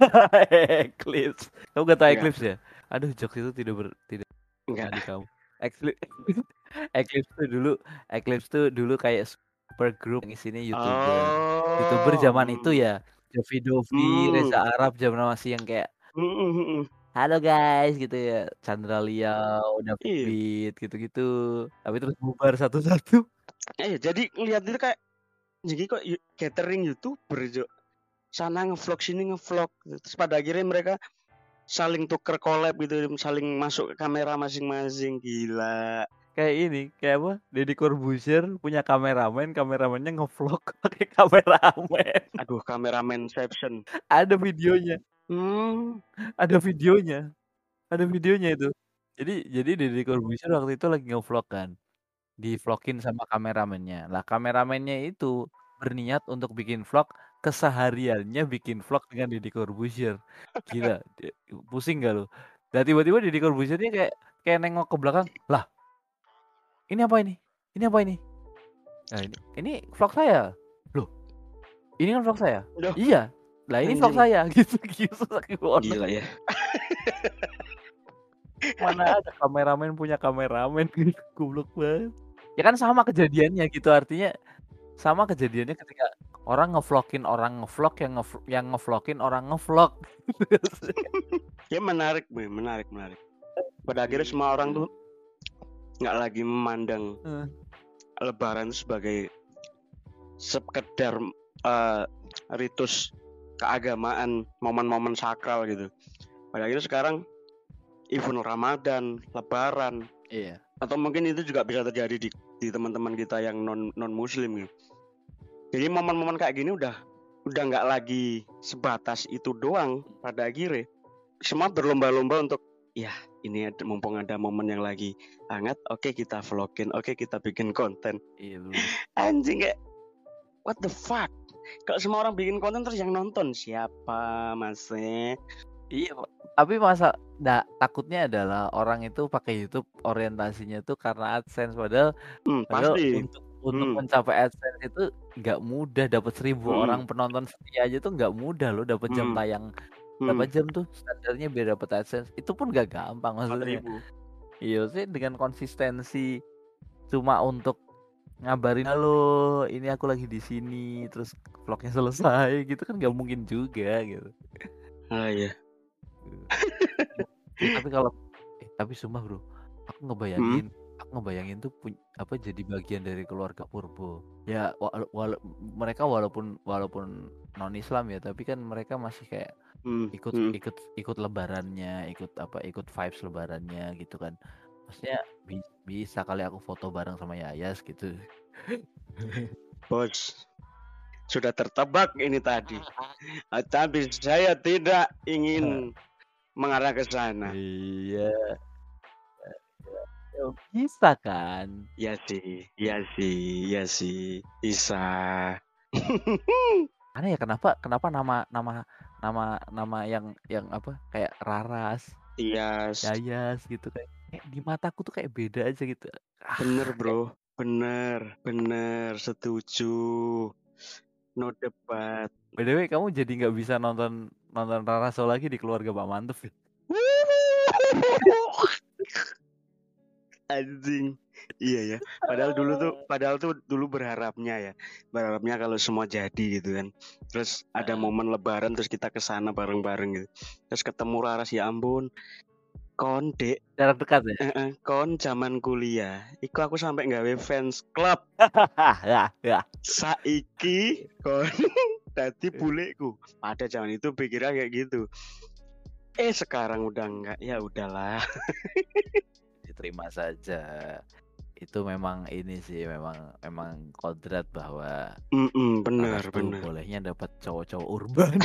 Eclipse. Kamu gak tau Enggak. Eclipse ya? Aduh, jokes itu tidak ber, tidak Enggak. di kamu. Eclipse. Eclipse tuh dulu, Eclipse tuh dulu kayak super group yang isinya YouTuber. Oh. YouTuber zaman itu ya. Jovi Dovi, Hmm. Reza Arab zaman masih yang kayak Mm, mm, mm, mm. Halo guys gitu ya. Chandra Liao, David Iya. Beat gitu-gitu. Tapi terus bubar satu-satu. Eh jadi ngeliat itu kayak jadi kok catering YouTuber jo. Sana ngevlog sini ngevlog terus pada akhirnya mereka saling tuker collab gitu saling masuk ke kamera masing-masing gila Kayak ini, kayak apa? Deddy Corbuzier punya kameramen, kameramennya ngevlog pakai kameramen. aduh kameraman Inception Ada videonya. Hmm. Ada videonya. Ada videonya itu. Jadi jadi Deddy Corbuzier waktu itu lagi ngevlog kan? Di vlogin sama kameramennya. Lah kameramennya itu berniat untuk bikin vlog kesehariannya bikin vlog dengan Deddy Corbuzier. Gila pusing gak lo dan tiba-tiba Deddy Corbuziernya kayak kayak nengok ke belakang lah ini apa ini? Ini apa ini? Nah ini. Ini vlog saya. Loh ini kan vlog saya? Loh. iya lah ini vlog saya gitu gitu gila ya. Mana ada kameramen punya kameramen gitu goblok banget. Ya kan sama kejadiannya gitu. Artinya sama kejadiannya ketika orang ngevlogin orang ngevlog yang nge yang ngevlogin orang ngevlog. Ya menarik Boy. menarik menarik. Pada akhirnya semua orang tuh nggak lagi memandang Hmm. lebaran sebagai sekedar eh, ritus keagamaan momen-momen sakral gitu. Pada akhirnya sekarang event Ramadan lebaran. Iya. Atau mungkin itu juga bisa terjadi di di teman-teman kita yang non non muslim gitu. Jadi momen-momen kayak gini udah udah nggak lagi sebatas itu doang pada akhirnya. Semua berlomba-lomba untuk ya ini ada, mumpung ada momen yang lagi hangat oke kita vlogin oke kita bikin konten. Iya anjing kayak what the fuck kalau semua orang bikin konten terus yang nonton siapa masnya iya Pak. tapi masa nah, takutnya adalah orang itu pakai YouTube orientasinya tuh karena AdSense padahal hmm, padahal pasti untuk untuk Hmm. mencapai AdSense itu nggak mudah dapat seribu Hmm. orang penonton setia aja tuh nggak mudah loh dapat jam Hmm. tayang Hmm, berapa jam tuh standarnya biar dapat AdSense itu pun gak gampang maksudnya 4.000. Iya sih dengan konsistensi cuma untuk ngabarin halo ini aku lagi di sini terus vlognya selesai gitu kan nggak mungkin juga gitu. ah iya Eh, tapi kalau eh, tapi sumpah bro aku ngebayangin aku ngebayangin tuh pun apa jadi bagian dari keluarga Purbo. Ya wala wala mereka walaupun walaupun non Islam ya, tapi kan mereka masih kayak Hmm, ikut hmm. ikut ikut lebarannya, ikut apa ikut vibes lebarannya gitu kan. Maksudnya bi bisa kali aku foto bareng sama Yayas gitu. Bos, sudah tertebak ini tadi. Tapi saya tidak ingin mengarah ke sana. Iya. Ya, bisa kan? Ya sih, ya sih, ya sih. Bisa. Aneh ya kenapa kenapa nama nama nama nama yang yang apa kayak Raras, Iya, s- Yayas gitu kayak, kayak di mataku tuh kayak beda aja gitu. Ah, bener bro. Bener, bener. Setuju. No debat. by the way kamu jadi nggak bisa nonton nonton Raraso lagi di keluarga Pak Mantuf ya? Anjing. Iya ya. Padahal dulu tuh, padahal tuh dulu berharapnya ya, berharapnya kalau semua jadi gitu kan. Terus ada momen Lebaran terus kita ke sana bareng-bareng gitu. Terus ketemu Raras ya ampun. Kon dek, Jarak dekat ya? kon zaman kuliah. Iku aku sampai nggawe fans club. ya, ya. Saiki kon dadi buleku. Pada zaman itu pikirnya kayak gitu. Eh sekarang udah enggak. Ya udahlah. Diterima saja. Itu memang ini sih memang memang kodrat bahwa Mm-mm, bener, Raras tuh bener. bolehnya dapat cowok-cowok urban.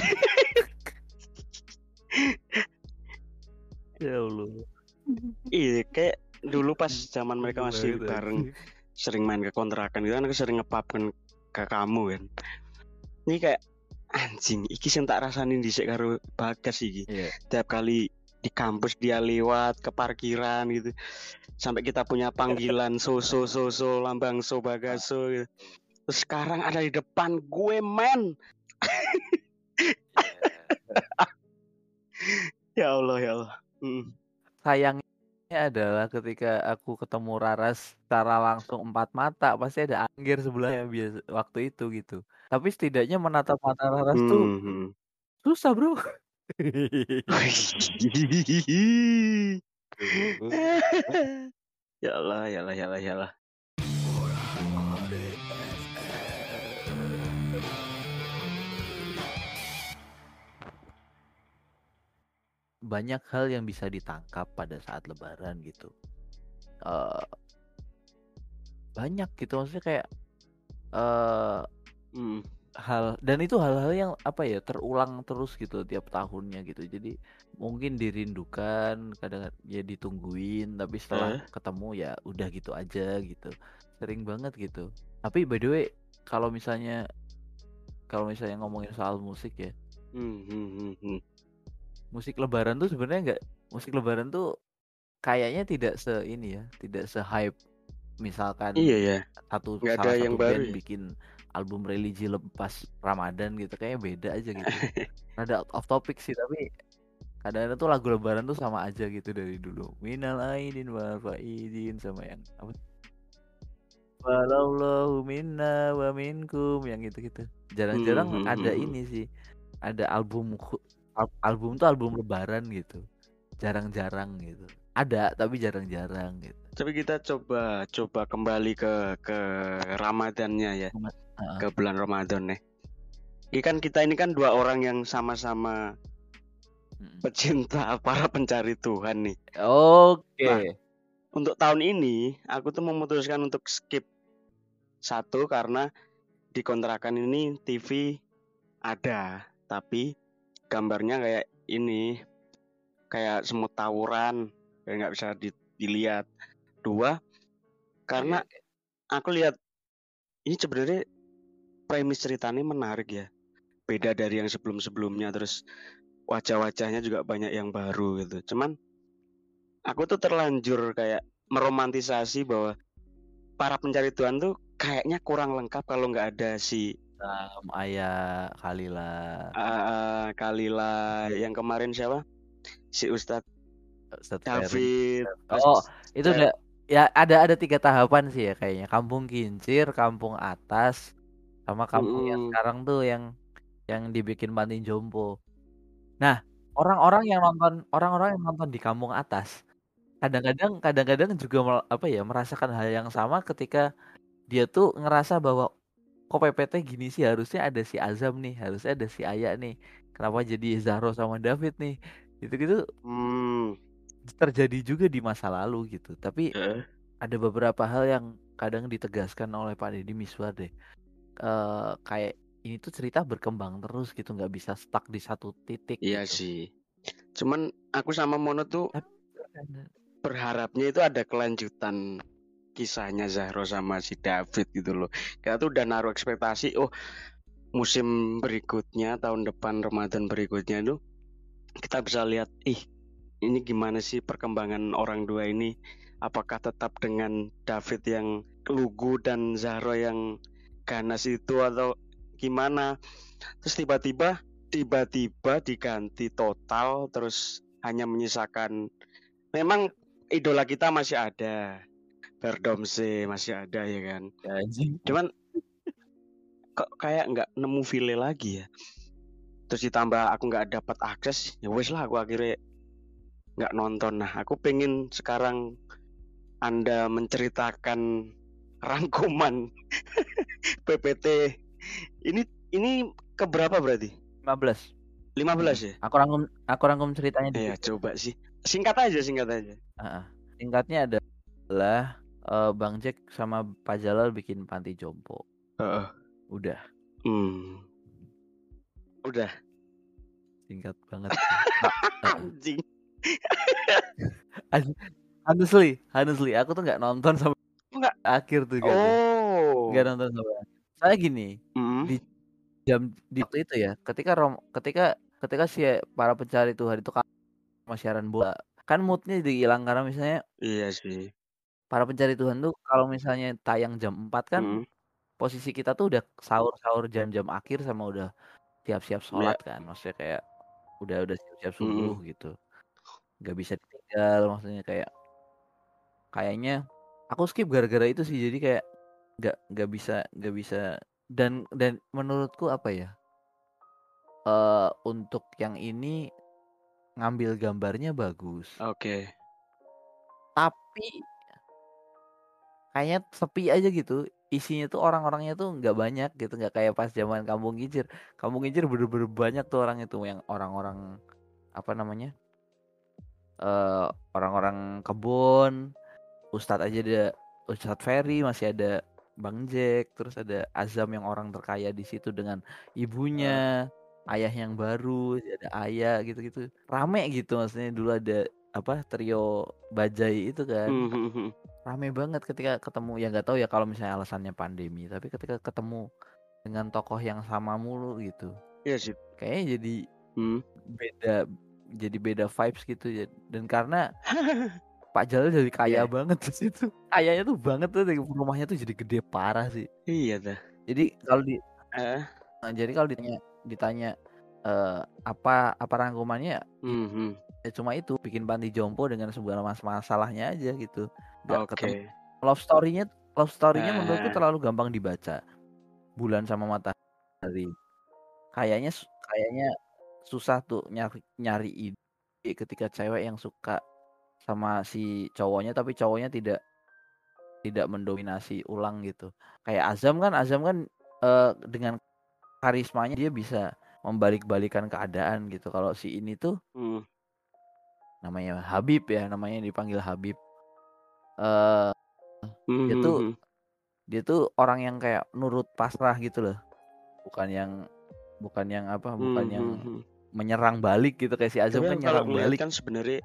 Ya Allah. Iya, kayak dulu pas zaman mereka Lucu masih bareng sering main ke kontrakan gitu kan aku sering ngepapkan ke kamu kan. Ini kayak anjing, iki sing tak rasain dhisik karo Bagas iki. Iya. Tiap kali di kampus dia lewat ke parkiran gitu. Sampai kita punya panggilan so so so so lambang so bagaso gitu. Terus sekarang ada di depan gue men. Ya Allah ya Allah. Mm. Sayangnya adalah ketika aku ketemu Raras secara langsung empat mata pasti ada Anggir sebelahnya biasa waktu itu gitu. Tapi setidaknya menatap mata Raras tuh Hmm. susah bro. ya Allah, ya Allah, ya Allah, ya Allah. Banyak hal yang bisa ditangkap pada saat Lebaran gitu. Eh banyak gitu maksudnya kayak eh Hmm. hal dan itu hal-hal yang apa ya terulang terus gitu tiap tahunnya gitu jadi mungkin dirindukan kadang ya ditungguin tapi setelah Eh? ketemu ya udah gitu aja gitu sering banget gitu tapi by the way kalau misalnya kalau misalnya ngomongin soal musik ya Hmm, hmm, hmm, hmm. Musik lebaran tuh sebenarnya nggak musik lebaran tuh kayaknya tidak se ini ya tidak se hype misalkan Iya ya, satu nggak ada salah yang satu baru band ya. bikin album religi lepas Ramadan gitu kayaknya beda aja gitu. Rada out of topic sih tapi kadang-kadang tuh lagu lebaran tuh sama aja gitu dari dulu. Minal aidin wal faidin sama yang apa? Walallahu minna wa minkum yang gitu-gitu. Jarang-jarang Hmm, hmm, ada hmm, hmm. ini sih. Ada album al- album tuh album lebaran gitu. Jarang-jarang gitu. Ada tapi jarang-jarang gitu. Tapi kita coba coba kembali ke ke Ramadannya ya, Heeh. ke bulan Ramadan nih. Ini kan kita ini kan dua orang yang sama-sama pecinta para pencari Tuhan nih. Oke. Nah, untuk tahun ini aku tuh memutuskan untuk skip satu karena di kontrakan ini TV ada, tapi gambarnya kayak ini, kayak semut tawuran, kayak nggak bisa di- dilihat. Dua, karena oke. aku lihat ini sebenarnya premis ceritanya menarik ya, beda dari yang sebelum-sebelumnya. Terus wajah-wajahnya juga banyak yang baru gitu. Cuman aku tuh terlanjur kayak meromantisasi bahwa para pencari Tuhan tuh kayaknya kurang lengkap kalau nggak ada si Sam, Ayah, Kalila, uh, Kalila yang kemarin siapa? Si Ustadz Ustadz. David. Oh, itu udah ya ada ada tiga tahapan sih ya kayaknya. Kampung Kincir, Kampung Atas, sama kampung yang Mm-mm. sekarang tuh yang yang dibikin panti jompo. Nah, orang-orang yang nonton orang-orang yang nonton di Kampung Atas kadang-kadang kadang-kadang juga apa ya merasakan hal yang sama ketika dia tuh ngerasa bahwa kok PPT gini sih? Harusnya ada si Azam nih harusnya ada si Aya nih. Kenapa jadi Zahro sama David nih? Gitu-gitu Hmm. terjadi juga di masa lalu gitu. Tapi eh, ada beberapa hal yang kadang ditegaskan oleh Pak Deddy Miswar deh. Eh kayak ini tuh cerita berkembang terus gitu nggak bisa stuck di satu titik Iya gitu. sih. Cuman aku sama Mono tuh berharapnya itu ada kelanjutan kisahnya Zahro sama si David gitu loh. Kita tuh udah naruh ekspektasi, oh musim berikutnya tahun depan Ramadan berikutnya tuh kita bisa lihat, ih ini gimana sih perkembangan orang dua ini? Apakah tetap dengan David yang lugu dan Zahro yang ganas itu atau gimana? Terus tiba-tiba tiba-tiba diganti total terus hanya menyisakan memang idola kita masih ada Berdomse masih ada ya kan? Ya, anjing. cuman kok kayak nggak nemu file lagi ya? Terus ditambah aku nggak dapat akses ya wes lah aku akhirnya nggak nonton. Nah aku pengen sekarang anda menceritakan rangkuman PPT ini ini keberapa berarti? 15 15 ya? Aku rangkum aku rangkum ceritanya ya dikit. coba sih. Singkat aja singkat aja. Heeh. singkatnya adalah eh, Bang Jack sama Pak Jalal bikin panti jompo. Heeh. udah. Hmm. udah. Singkat banget. Anjing. Honestly honestly aku tuh nggak nonton sampai Nggak. akhir tuh guys oh. Nggak nonton sampai saya gini Mm. di jam di waktu itu ya ketika rom ketika ketika si para pencari Tuhan itu kan siaran bola kan moodnya jadi hilang karena misalnya iya sih para pencari Tuhan tuh kalau misalnya tayang jam 4 kan Mm. posisi kita tuh udah sahur-sahur jam-jam akhir sama udah siap-siap sholat kan maksudnya kayak udah udah siap-siap subuh gitu. Nggak bisa ditinggal maksudnya kayak kayaknya aku skip gara-gara itu sih jadi kayak nggak nggak bisa nggak bisa dan dan menurutku apa ya eh untuk yang ini ngambil gambarnya bagus. Oke. Tapi kayaknya sepi aja gitu. Isinya tuh orang-orangnya tuh nggak banyak gitu nggak kayak pas zaman kampung Gijir kampung Gijir bener-bener banyak tuh orang itu yang orang-orang apa namanya eh orang-orang kebun. Ustadz aja ada Ustadz Ferry masih ada Bang Jack terus ada Azam yang orang terkaya di situ dengan ibunya ayah yang baru ada ayah gitu-gitu. Rame gitu maksudnya dulu ada apa trio bajai itu kan Mhm. rame banget ketika ketemu ya nggak tahu ya kalau misalnya alasannya pandemi tapi ketika ketemu dengan tokoh yang sama mulu gitu iya sih kayaknya jadi Hmm. beda jadi beda vibes gitu ya dan karena Pak Jalil jadi kaya Iya. banget di situ kayaknya tuh banget tuh rumahnya tuh jadi gede parah sih iya dah jadi kalau di eh nah, jadi kalau ditanya ditanya eh, apa apa rangkumannya Mhm. Ya cuma itu bikin panti jompo dengan segala mas masalahnya aja gitu nggak oke ketemu love story-nya love story-nya menurutku Eh. terlalu gampang dibaca. Bulan sama matahari. Kayaknya kayaknya susah tuh nyari nyari ide ketika cewek yang suka sama si cowoknya tapi cowoknya tidak tidak mendominasi ulang gitu. Kayak Azam kan Azam kan eh, dengan karismanya dia bisa membalik-balikan keadaan gitu. Kalau si ini tuh Hmm. Namanya Habib ya, namanya dipanggil Habib. Eh Dia tuh Mhm. dia tuh orang yang kayak nurut pasrah gitu loh bukan yang bukan yang apa bukan yang Mhm. menyerang balik gitu kayak si Azam Tapi kan nyerang balik kan sebenarnya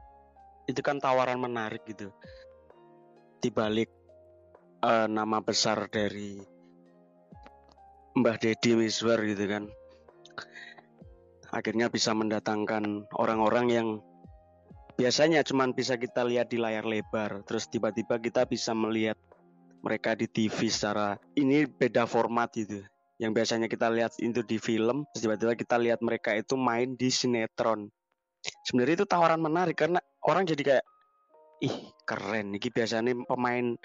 itu kan tawaran menarik gitu di balik eh, nama besar dari Mbah Deddy Miswar gitu kan akhirnya bisa mendatangkan orang-orang yang biasanya cuman bisa kita lihat di layar lebar terus tiba-tiba kita bisa melihat mereka di TV secara ini beda format gitu yang biasanya kita lihat itu di film tiba-tiba kita lihat mereka itu main di sinetron sebenarnya itu tawaran menarik karena orang jadi kayak ih keren ini biasanya pemain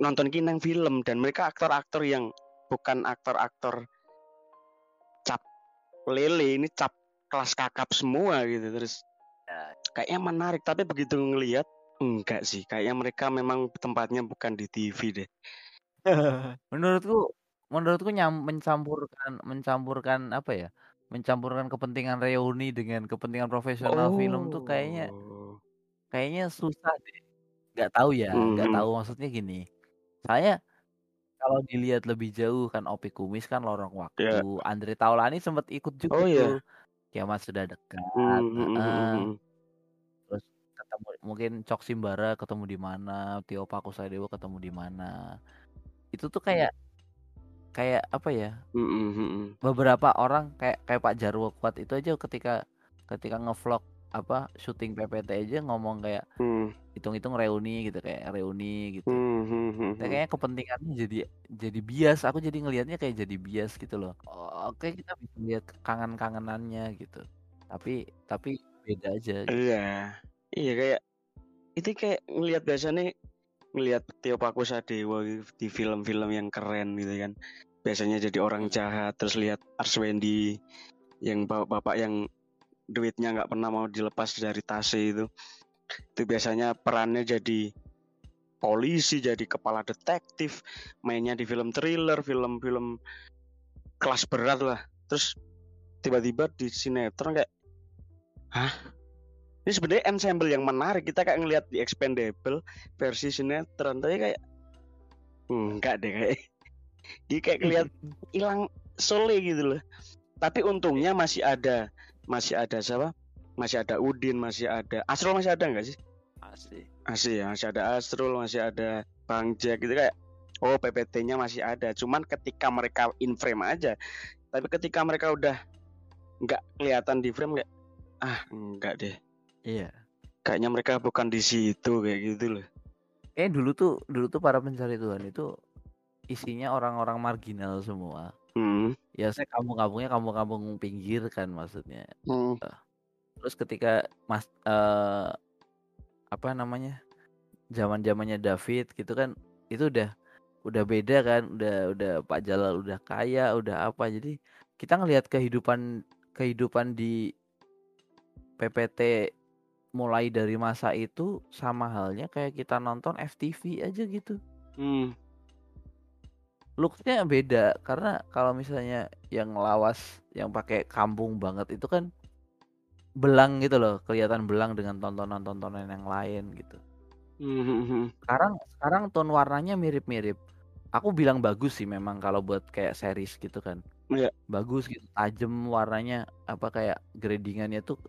nonton kinang film dan mereka aktor-aktor yang bukan aktor-aktor cap lele ini cap kelas kakap semua gitu terus. Kayaknya menarik tapi begitu ngelihat Enggak sih, kayaknya mereka memang tempatnya bukan di TV deh. Menurutku menurutku nyam mencampurkan mencampurkan apa ya, mencampurkan kepentingan reuni dengan kepentingan profesional film tuh kayaknya Oh. kayaknya susah deh. Nggak tahu ya, nggak Mhm. tahu maksudnya gini, saya kalau dilihat lebih jauh kan Opie Kumis kan Lorong Waktu, Ya. Andre Taulany sempet ikut juga Oh, tuh, iya? Kiamat Sudah Dekat, heeh. mhm. Terus ketemu mungkin Cook Simbara ketemu di mana, Tio Pakusadewo ketemu di mana. Itu tuh kayak kayak apa ya, beberapa orang kayak kayak Pak Jarwo Kuat itu aja ketika ketika ngevlog apa, syuting PPT aja ngomong kayak, Mmm. hitung-hitung reuni gitu, kayak reuni gitu. Mhm mhm Nah, mhm. kayaknya kepentingannya jadi jadi bias, aku jadi ngelihatnya kayak jadi bias gitu loh. Oke, kita bisa lihat kangen-kangenannya gitu, tapi tapi beda aja gitu. Iya. Iya, kayak itu kayak ngelihat biasanya ngelihat Tio Pakusadewo di film-film yang keren gitu kan. Biasanya jadi orang Mhm. jahat, terus lihat Arswendi yang bapak-bapak yang duitnya nggak pernah mau dilepas dari tasnya itu. Itu biasanya perannya jadi polisi, jadi kepala detektif, mainnya di film thriller, film-film kelas berat lah. Terus tiba-tiba di sinetron kayak, hah? Ini sebenarnya ensemble yang menarik. Kita kayak ngelihat di Expendable versi sinetron, tapi kayak enggak deh kayak. Jadi kayak ngelihat hilang soulnya gitu loh. Tapi untungnya masih ada masih ada siapa? Masih ada Udin, masih ada Asrul masih ada nggak sih? Masih. Masih ya, masih ada Asrul, masih ada Bang Jack gitu kayak oh PPT-nya masih ada. Cuman ketika mereka in frame aja. Tapi ketika mereka udah nggak kelihatan di frame kayak ah enggak deh. Iya. Kayaknya mereka bukan di situ kayak gitu loh. Eh dulu tuh dulu tuh para pencari Tuhan itu isinya orang-orang marginal semua. Hmm. Ya saya kampung-kampungnya kampung-kampung pinggir kan maksudnya. Hmm. Terus ketika Mas eh apa namanya? Zaman-zamannya David gitu kan itu udah udah beda kan, udah udah Pak Jalal udah kaya, udah apa. Jadi kita ngelihat kehidupan kehidupan di PPT mulai dari masa itu sama halnya kayak kita nonton FTV aja gitu. Hmm. Look-nya beda karena kalau misalnya yang lawas yang pakai kampung banget itu kan belang gitu loh, kelihatan belang dengan tontonan-tontonan yang lain gitu. Hmm. Sekarang sekarang tone warnanya mirip-mirip. Aku bilang bagus sih memang kalau buat kayak series gitu kan. Iya. Bagus gitu, tajam warnanya apa kayak gradingannya tuh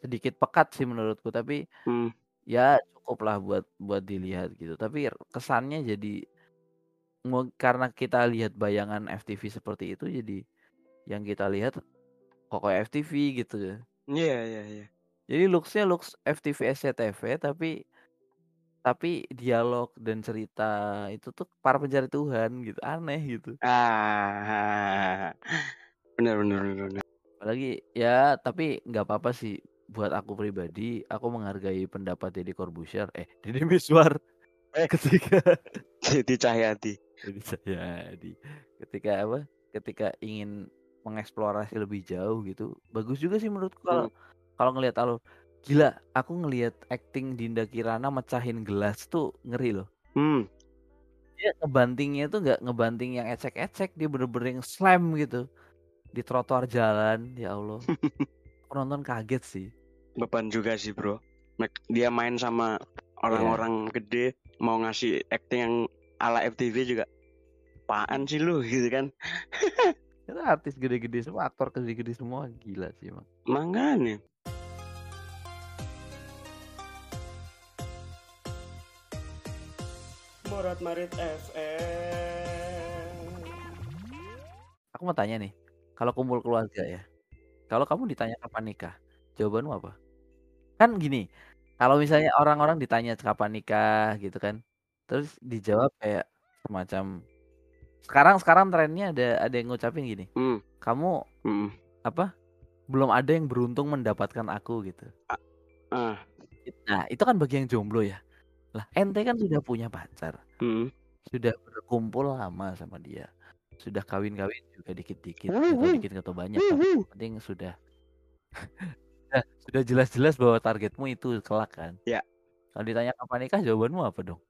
sedikit pekat sih menurutku tapi Hmm. ya cukup lah buat buat dilihat gitu. Tapi kesannya jadi karena kita lihat bayangan FTV seperti itu jadi yang kita lihat kok kayak FTV gitu Iya, iya, iya. jadi looksnya looks FTV SCTV tapi tapi dialog dan cerita itu tuh para pencari Tuhan gitu aneh gitu Ah. Benar, benar, benar. benar. apalagi ya tapi nggak apa-apa sih buat aku pribadi aku menghargai pendapat Deddy Corbuzier eh Deddy Miswar Eh. ketika Jadi Cahyati. Jadi saya di ketika apa? Ketika ingin mengeksplorasi lebih jauh gitu. Bagus juga sih menurutku kalau kalau ngelihat alur. Gila, aku ngelihat acting Dinda Kirana mecahin gelas tuh ngeri loh. Hmm. Dia ngebantingnya tuh nggak ngebanting yang ecek-ecek, dia bener-bener yang slam gitu di trotoar jalan. Ya Allah, aku nonton kaget sih. Beban juga sih, Bro. Dia main sama orang-orang gede mau ngasih acting yang ala FTV juga. Apaan sih lu gitu kan? Itu artis gede-gede semua, aktor gede-gede semua gila sih emang. Makanya. Morat Marit FM. Aku mau tanya nih, kalau kumpul keluarga ya, kalau kamu ditanya kapan nikah, jawabanmu apa? Kan gini, kalau misalnya orang-orang ditanya kapan nikah gitu kan, terus dijawab kayak semacam sekarang sekarang trennya ada ada yang ngucapin gini, Hmm. kamu Mm-mm. apa? Belum ada yang beruntung mendapatkan aku gitu. Ah. Nah itu kan bagi yang jomblo ya. Lah ente kan sudah punya pacar, Mm. sudah berkumpul lama sama dia, sudah kawin-kawin juga dikit-dikit, wuh. dikit tahu banyak, tapi penting sudah sudah sudah jelas-jelas bahwa targetmu itu kelak kan. Ya. Kalau ditanya kapan nikah jawabanmu apa dong?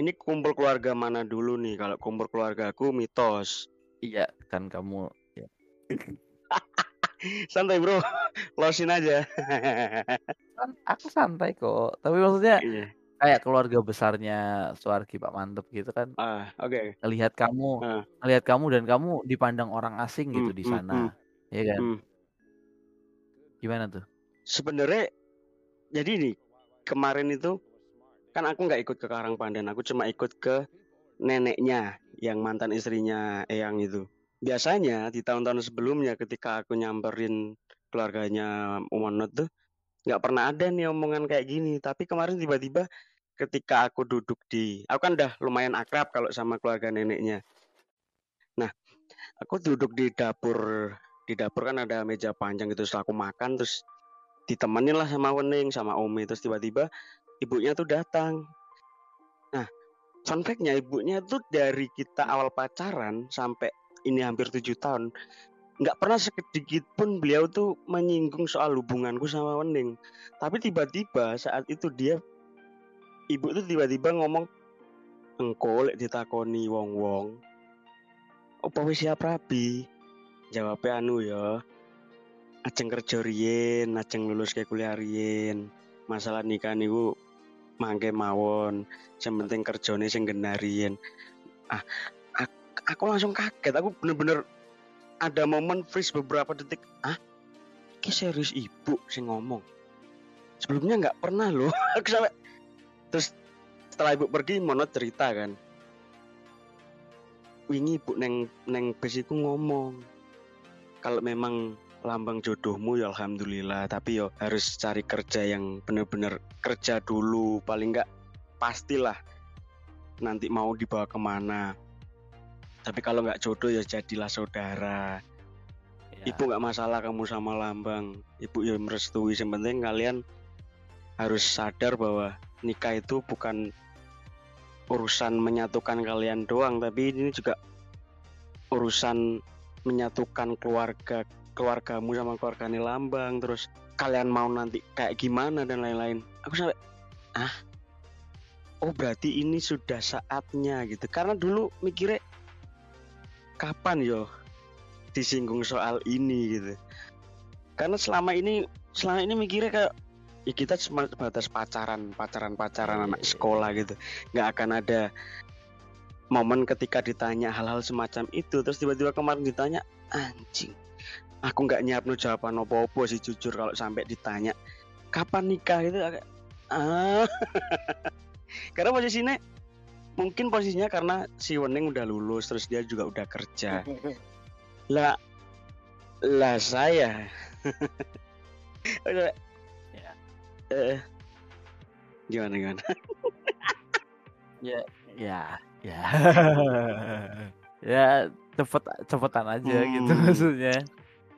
Ini kumpul keluarga mana dulu nih? Kalau kumpul keluarga aku mitos. Iya, kan kamu ya. Santai, Bro. Losin aja. Aku santai kok. Tapi maksudnya Iya. kayak keluarga besarnya Suarki Pak Mantep gitu kan. Ah, oke. Ngelihat kamu, Ah. ngelihat kamu dan kamu dipandang orang asing gitu Hmm, di hmm, sana. hmm. Ya kan? Hmm. Gimana tuh? Sebenarnya jadi nih kemarin itu kan aku nggak ikut ke Karangpandan, aku cuma ikut ke neneknya yang mantan istrinya Eyang itu. Biasanya di tahun-tahun sebelumnya ketika aku nyamperin keluarganya Umonot tuh nggak pernah ada nih omongan kayak gini. Tapi kemarin tiba-tiba ketika aku duduk di, aku kan udah lumayan akrab kalau sama keluarga neneknya. Nah, aku duduk di dapur, di dapur kan ada meja panjang gitu, terus aku makan terus ditemenin lah sama Wening sama Omi terus tiba-tiba ibunya tuh datang. Nah, fun fact-nya ibunya tuh dari kita awal pacaran sampai ini hampir tujuh tahun nggak pernah sedikit pun beliau tuh menyinggung soal hubunganku sama Wening. Tapi tiba-tiba saat itu dia ibu tuh tiba-tiba ngomong engko lek ditakoni wong-wong apa wis siap rabi jawabnya anu ya ajeng kerja riyen ajeng lulus ke kuliah riyen masalah nikah niku mangke mawon sing penting kerjane sing genarian ah aku, aku langsung kaget aku bener-bener ada momen freeze beberapa detik. Ah ini serius ibu sing ngomong. Sebelumnya nggak pernah loh. Aku sampai terus setelah ibu pergi mono cerita kan. Wingi ibu neng neng bus iku ngomong kalau memang lambang jodohmu ya alhamdulillah. Tapi yo harus cari kerja yang bener-bener kerja dulu. Paling nggak pastilah nanti mau dibawa ke mana. Tapi kalau nggak jodoh ya jadilah saudara. Ya, ibu nggak masalah kamu sama lambang. Ibu ya merestui. Yang penting kalian harus sadar bahwa nikah itu bukan urusan menyatukan kalian doang. Tapi ini juga urusan menyatukan keluarga keluargamu sama keluarganya lambang terus kalian mau nanti kayak gimana dan lain-lain. Aku sampai ah oh berarti ini sudah saatnya gitu. Karena dulu mikirnya kapan yo disinggung soal ini gitu. Karena selama ini selama ini mikirnya kayak ya kita cuma batas pacaran pacaran pacaran anak sekolah gitu. Nggak akan ada momen ketika ditanya hal-hal semacam itu. Terus tiba-tiba kemarin ditanya anjing aku nggak nyiap no jawaban opo-opo sih jujur kalau sampai ditanya kapan nikah gitu agak ah karena posisinya mungkin posisinya karena si Wening udah lulus terus dia juga udah kerja lah lah saya Udah, Ya. eh, gimana gimana ya, ya. ya cepet cepetan aja gitu Hmm. maksudnya.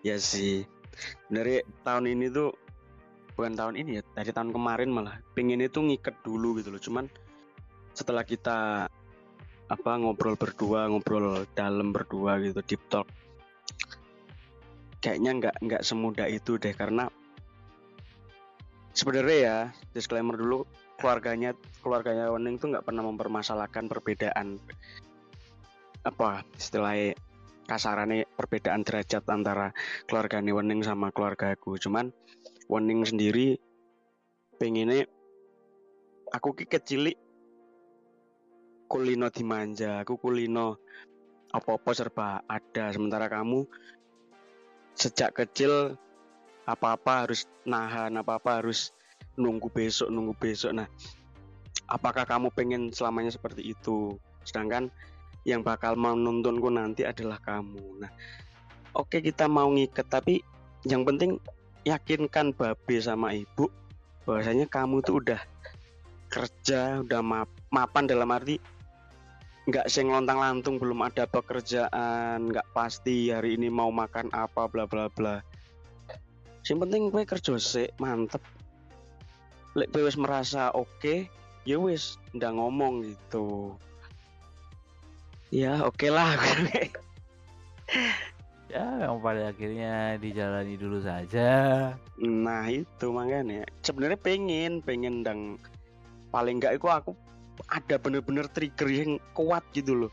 Ya sih. Dari tahun ini tuh bukan tahun ini ya dari tahun kemarin malah. Pengen itu ngiket dulu gitu loh. Cuman setelah kita apa ngobrol berdua ngobrol dalam berdua gitu deep talk kayaknya nggak nggak semudah itu deh. Karena sebenarnya ya disclaimer dulu keluarganya keluarganya Wening tuh nggak pernah mempermasalahkan perbedaan apa istilahnya kasarannya perbedaan derajat antara keluarga Wening sama keluarga aku. Cuman Wening sendiri pengennya aku kecilik kulino dimanja aku kulino apa-apa serba ada. Sementara kamu sejak kecil apa-apa harus nahan apa-apa harus nunggu besok nunggu besok. Nah apakah kamu pengen selamanya seperti itu? Sedangkan yang bakal menuntunku nanti adalah kamu. Nah oke kita mau ngiket tapi yang penting yakinkan babe sama ibu bahwasanya kamu tuh udah kerja udah map- mapan dalam arti nggak sing lontang lantung belum ada pekerjaan nggak pasti hari ini mau makan apa bla bla bla. Yang penting gue kerja sih mantep. Lek merasa oke ya wis ndak ngomong gitu ya oke lah Ya, yang pada akhirnya dijalani dulu saja. nah itu makanya. Sebenarnya pengen pengen ndang paling enggak itu aku ada bener-bener trigger yang kuat gitu loh.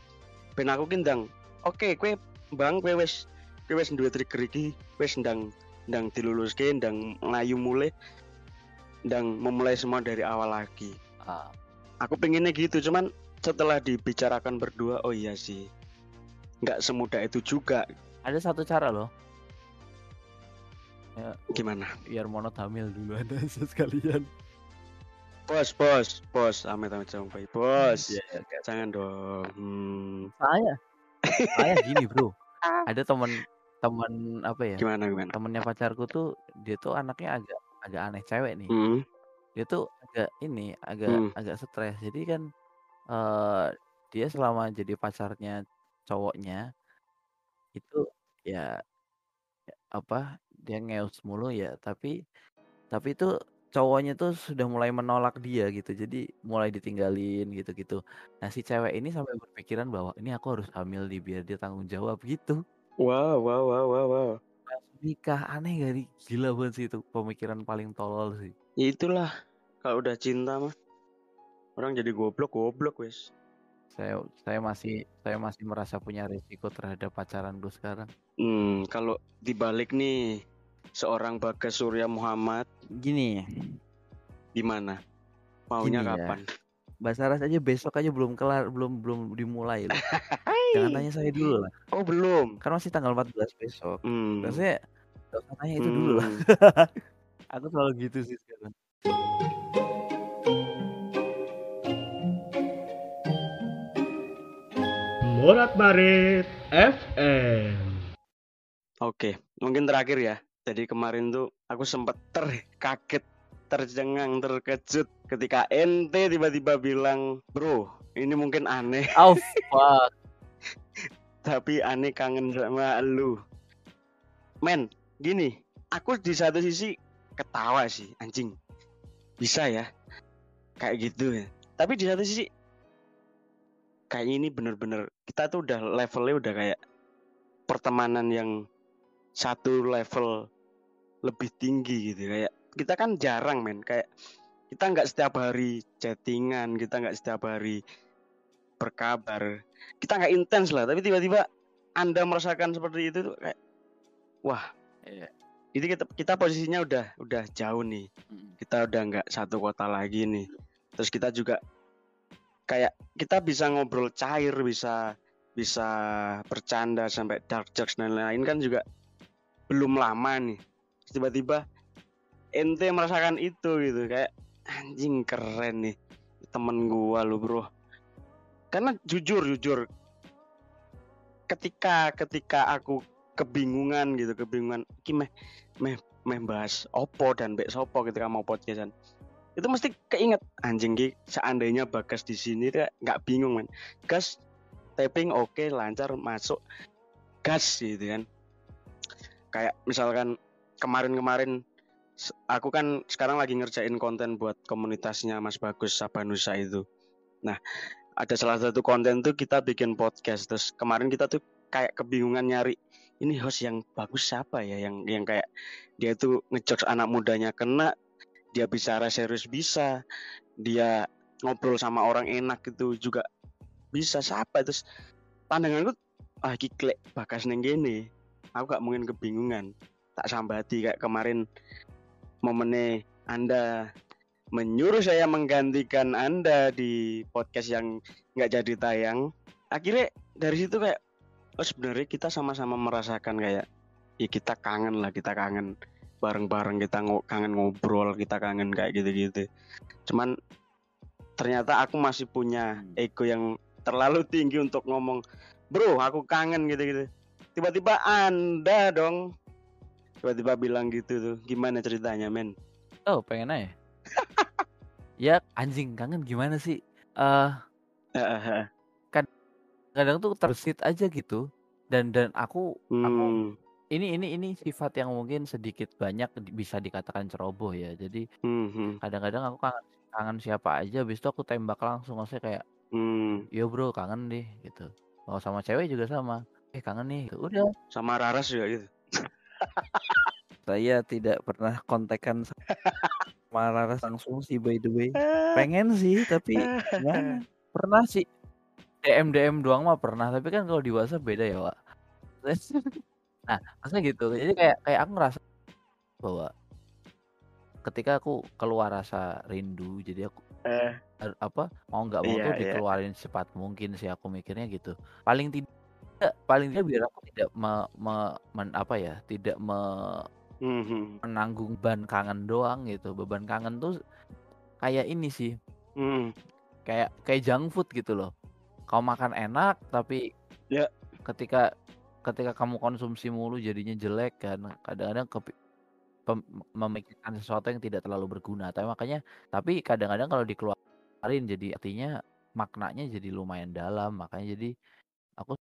Ben aku kindang oke kue bang kue wes kue wes dua trigger iki wes ndang ndang diluluske ndang ngayu mulai ndang memulai semua dari awal lagi. Ah, aku pengennya gitu cuman setelah dibicarakan berdua oh iya sih. Nggak semudah itu juga. Ada satu cara loh. Gimana? Biar monot hamil dulu ada sekalian. Bos bos bos. Amit amit baik. Bos. Iya, iya. jangan dong. Hmm, saya? Saya gini bro. Ada teman teman apa ya? Gimana gimana? Temennya pacarku tuh dia tuh anaknya agak agak aneh cewek nih. Hmm, dia tuh agak ini agak Hmm. agak stres. Jadi kan dia selama jadi pacarnya cowoknya itu ya ya apa dia ngeus mulu ya tapi tapi itu cowoknya tuh sudah mulai menolak dia gitu. Jadi mulai ditinggalin gitu-gitu. Nah si cewek ini sampai berpikiran bahwa ini aku harus hamil di biar dia tanggung jawab gitu. Wow wow wow wow wow. Nikah aneh gak nih? Gila banget sih itu pemikiran paling tolol sih. Ya itulah kalau udah cinta mah orang jadi goblok goblok wes. Saya saya masih saya masih merasa punya risiko terhadap pacaran gue sekarang. Hmm, kalau dibalik nih seorang Bagas Surya Muhammad gini gimana? Maunya Gini ya. kapan? Bahasa Aras aja besok aja belum kelar belum belum dimulai loh. jangan tanya saya dulu lah. Oh belum. Kan masih tanggal 14 besok. Hmm. maksudnya gak usah tanya itu dulu lah. Hmm. aku selalu gitu sih sekarang Morat Marit FM. Oke, mungkin terakhir ya. Jadi kemarin tuh aku sempet terkaget, tercengang, terkejut ketika ente tiba-tiba bilang, bro, ini mungkin aneh, oh fuck tapi aneh kangen sama lu. Men, gini, aku di satu sisi ketawa sih, anjing. Bisa ya, kayak gitu ya. Tapi di satu sisi, kayak ini bener-bener kita tuh udah levelnya udah kayak pertemanan yang satu level lebih tinggi gitu. Kayak kita kan jarang men. Kayak kita nggak setiap hari chattingan kita nggak setiap hari berkabar. Kita nggak intens lah tapi tiba-tiba anda merasakan seperti itu tuh kayak wah Iya. itu kita kita posisinya udah udah jauh nih. Kita udah nggak satu kota lagi nih. Terus kita juga kayak kita bisa ngobrol cair bisa bisa bercanda sampai dark jokes dan lain-lain kan juga belum lama nih. Tiba-tiba ente merasakan itu gitu kayak anjing keren nih temen gua lu bro. Karena jujur jujur ketika ketika aku kebingungan gitu kebingungan iki meh meh bahas opo dan bek sopo ketika mau podcastan itu mesti keinget anjing ki seandainya bagas di sini nggak bingung man gas taping oke lancar masuk gas gitu kan. Kayak misalkan kemarin-kemarin aku kan sekarang lagi ngerjain konten buat komunitasnya Mas Bagus Sabanusa itu. Nah ada salah satu konten tuh kita bikin podcast. Terus kemarin kita tuh kayak kebingungan nyari ini host yang bagus siapa ya? Yang yang kayak dia tuh ngejokes anak mudanya kena dia bicara serius bisa dia ngobrol sama orang enak itu juga bisa siapa terus pandanganku ah kiklek bakas neng gini aku gak mungkin kebingungan. Tak sambati kayak kemarin momennya anda menyuruh saya menggantikan anda di podcast yang nggak jadi tayang. Akhirnya dari situ kayak oh sebenarnya kita sama-sama merasakan kayak ya kita kangen lah kita kangen bareng-bareng kita ngo- kangen ngobrol kita kangen kayak gitu-gitu. Cuman ternyata aku masih punya ego yang terlalu tinggi untuk ngomong bro aku kangen gitu-gitu. Tiba-tiba anda dong. Tiba-tiba bilang gitu tuh gimana ceritanya men? Oh pengen aja. Ya anjing kangen gimana sih? Eh kadang tuh tersit aja gitu. Dan dan aku aku hmm, ini ini ini sifat yang mungkin sedikit banyak bisa dikatakan ceroboh ya jadi hmm, hmm, kadang-kadang aku kangen kangen siapa aja habis itu aku tembak langsung maksudnya kayak hmm. yo bro kangen deh gitu mau sama cewek juga sama eh kangen nih udah sama Raras juga gitu saya tidak pernah kontekan sama Laras langsung sih by the way. Pengen sih tapi gimana? Pernah sih DM DM doang mah pernah, tapi kan kalau di WhatsApp beda ya, Wak. nah, maksudnya gitu. Jadi kayak kayak aku ngerasa bahwa ketika aku keluar rasa rindu, jadi aku Eh, apa mau nggak mau Iya, tuh iya. dikeluarin secepat mungkin sih aku mikirnya gitu. Paling tidak paling tidak biar aku tidak me, me- men- apa ya, tidak me- mhm, menanggung beban kangen doang gitu. Beban kangen tuh kayak ini sih, mhm. kayak kayak junk food gitu loh. Kau makan enak tapi Ya. ketika ketika kamu konsumsi mulu jadinya jelek kan. Kadang-kadang pem- memikirkan sesuatu yang tidak terlalu berguna. Tapi makanya tapi kadang-kadang kalau dikeluarin jadi artinya maknanya jadi lumayan dalam. Makanya jadi aku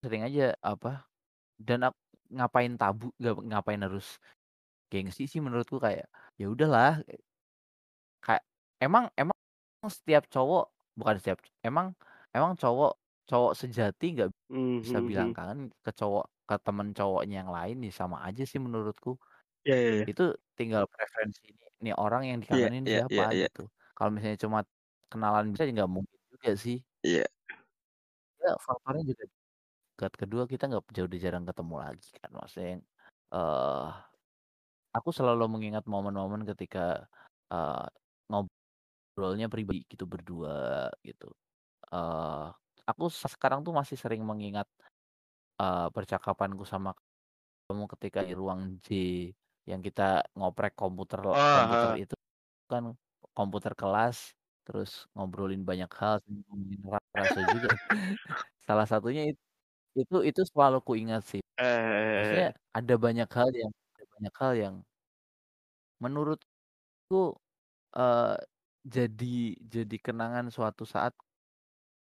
sering aja apa dan aku ngapain tabu ngapain harus gengsi sih menurutku kayak ya udahlah kayak emang emang setiap cowok bukan setiap emang emang cowok cowok sejati nggak bisa Mhm, bilang mhm. kangen ke cowok ke temen cowoknya yang lain nih sama aja sih menurutku Iya, iya, iya. itu tinggal preferensi nih, nih orang yang Iya, dikangenin iya, siapa iya, iya. gitu kalau misalnya cuma kenalan bisa ya nggak mungkin juga sih Iya. ya faktornya juga dekat kedua kita nggak jauh udah jarang ketemu lagi kan maksudnya yang eh aku selalu mengingat momen-momen ketika eh ngobrolnya pribadi gitu berdua gitu eh aku se- sekarang tuh masih sering mengingat eh percakapanku sama kamu ketika di ruang J yang kita ngoprek komputer Oh, komputer itu kan komputer kelas terus ngobrolin banyak hal ngomongin rasa juga. Salah satunya itu itu itu selalu ku ingat sih maksudnya Eh, ada banyak hal yang ada banyak hal yang menurutku eh jadi jadi kenangan suatu saat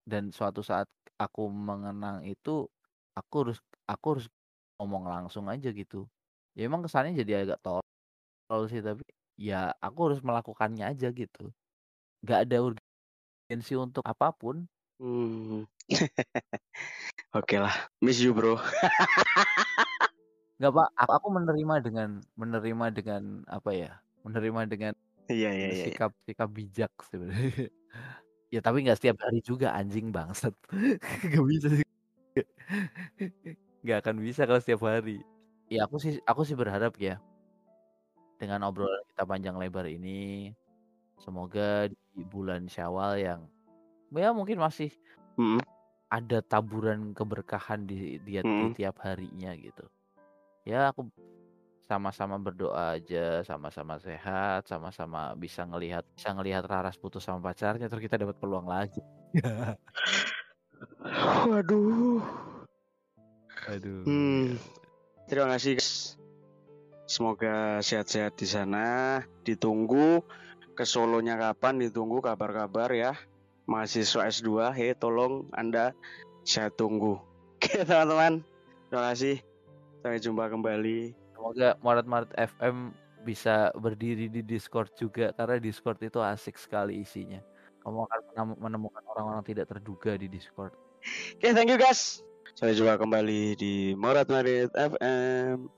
dan suatu saat aku mengenang itu aku harus aku harus ngomong langsung aja gitu ya emang kesannya jadi agak tolol sih tapi ya aku harus melakukannya aja gitu nggak ada urgensi untuk apa pun hmm. Oke lah, miss you bro. nggak pak aku, aku menerima dengan menerima dengan apa ya menerima dengan Iya, iya, iya. iya. sikap sikap bijak sebenarnya ya tapi nggak setiap hari juga anjing bangsat. Nggak bisa sih. Nggak akan bisa kalau setiap hari. Ya aku sih aku sih berharap ya dengan obrolan kita panjang lebar ini semoga di bulan Syawal yang ya mungkin masih Mm, ada taburan keberkahan di di, di mm. tiap harinya gitu. Ya aku sama-sama berdoa aja sama-sama sehat sama-sama bisa ngelihat bisa ngelihat Raras putus sama pacarnya terus kita dapat peluang lagi Waduh. aduh Hmm. Terima kasih guys. Semoga sehat-sehat di sana. Ditunggu ke Solonya kapan? Ditunggu kabar-kabar ya. Mahasiswa S2, hei tolong Anda saya tunggu. Oke teman-teman. Terima kasih. Sampai jumpa kembali. Semoga Maret-Maret FM bisa berdiri di Discord juga karena Discord itu asik sekali isinya kamu akan menem- menemukan orang-orang tidak terduga di Discord Oke, thank you guys. Sampai jumpa kembali di Morat Marit FM.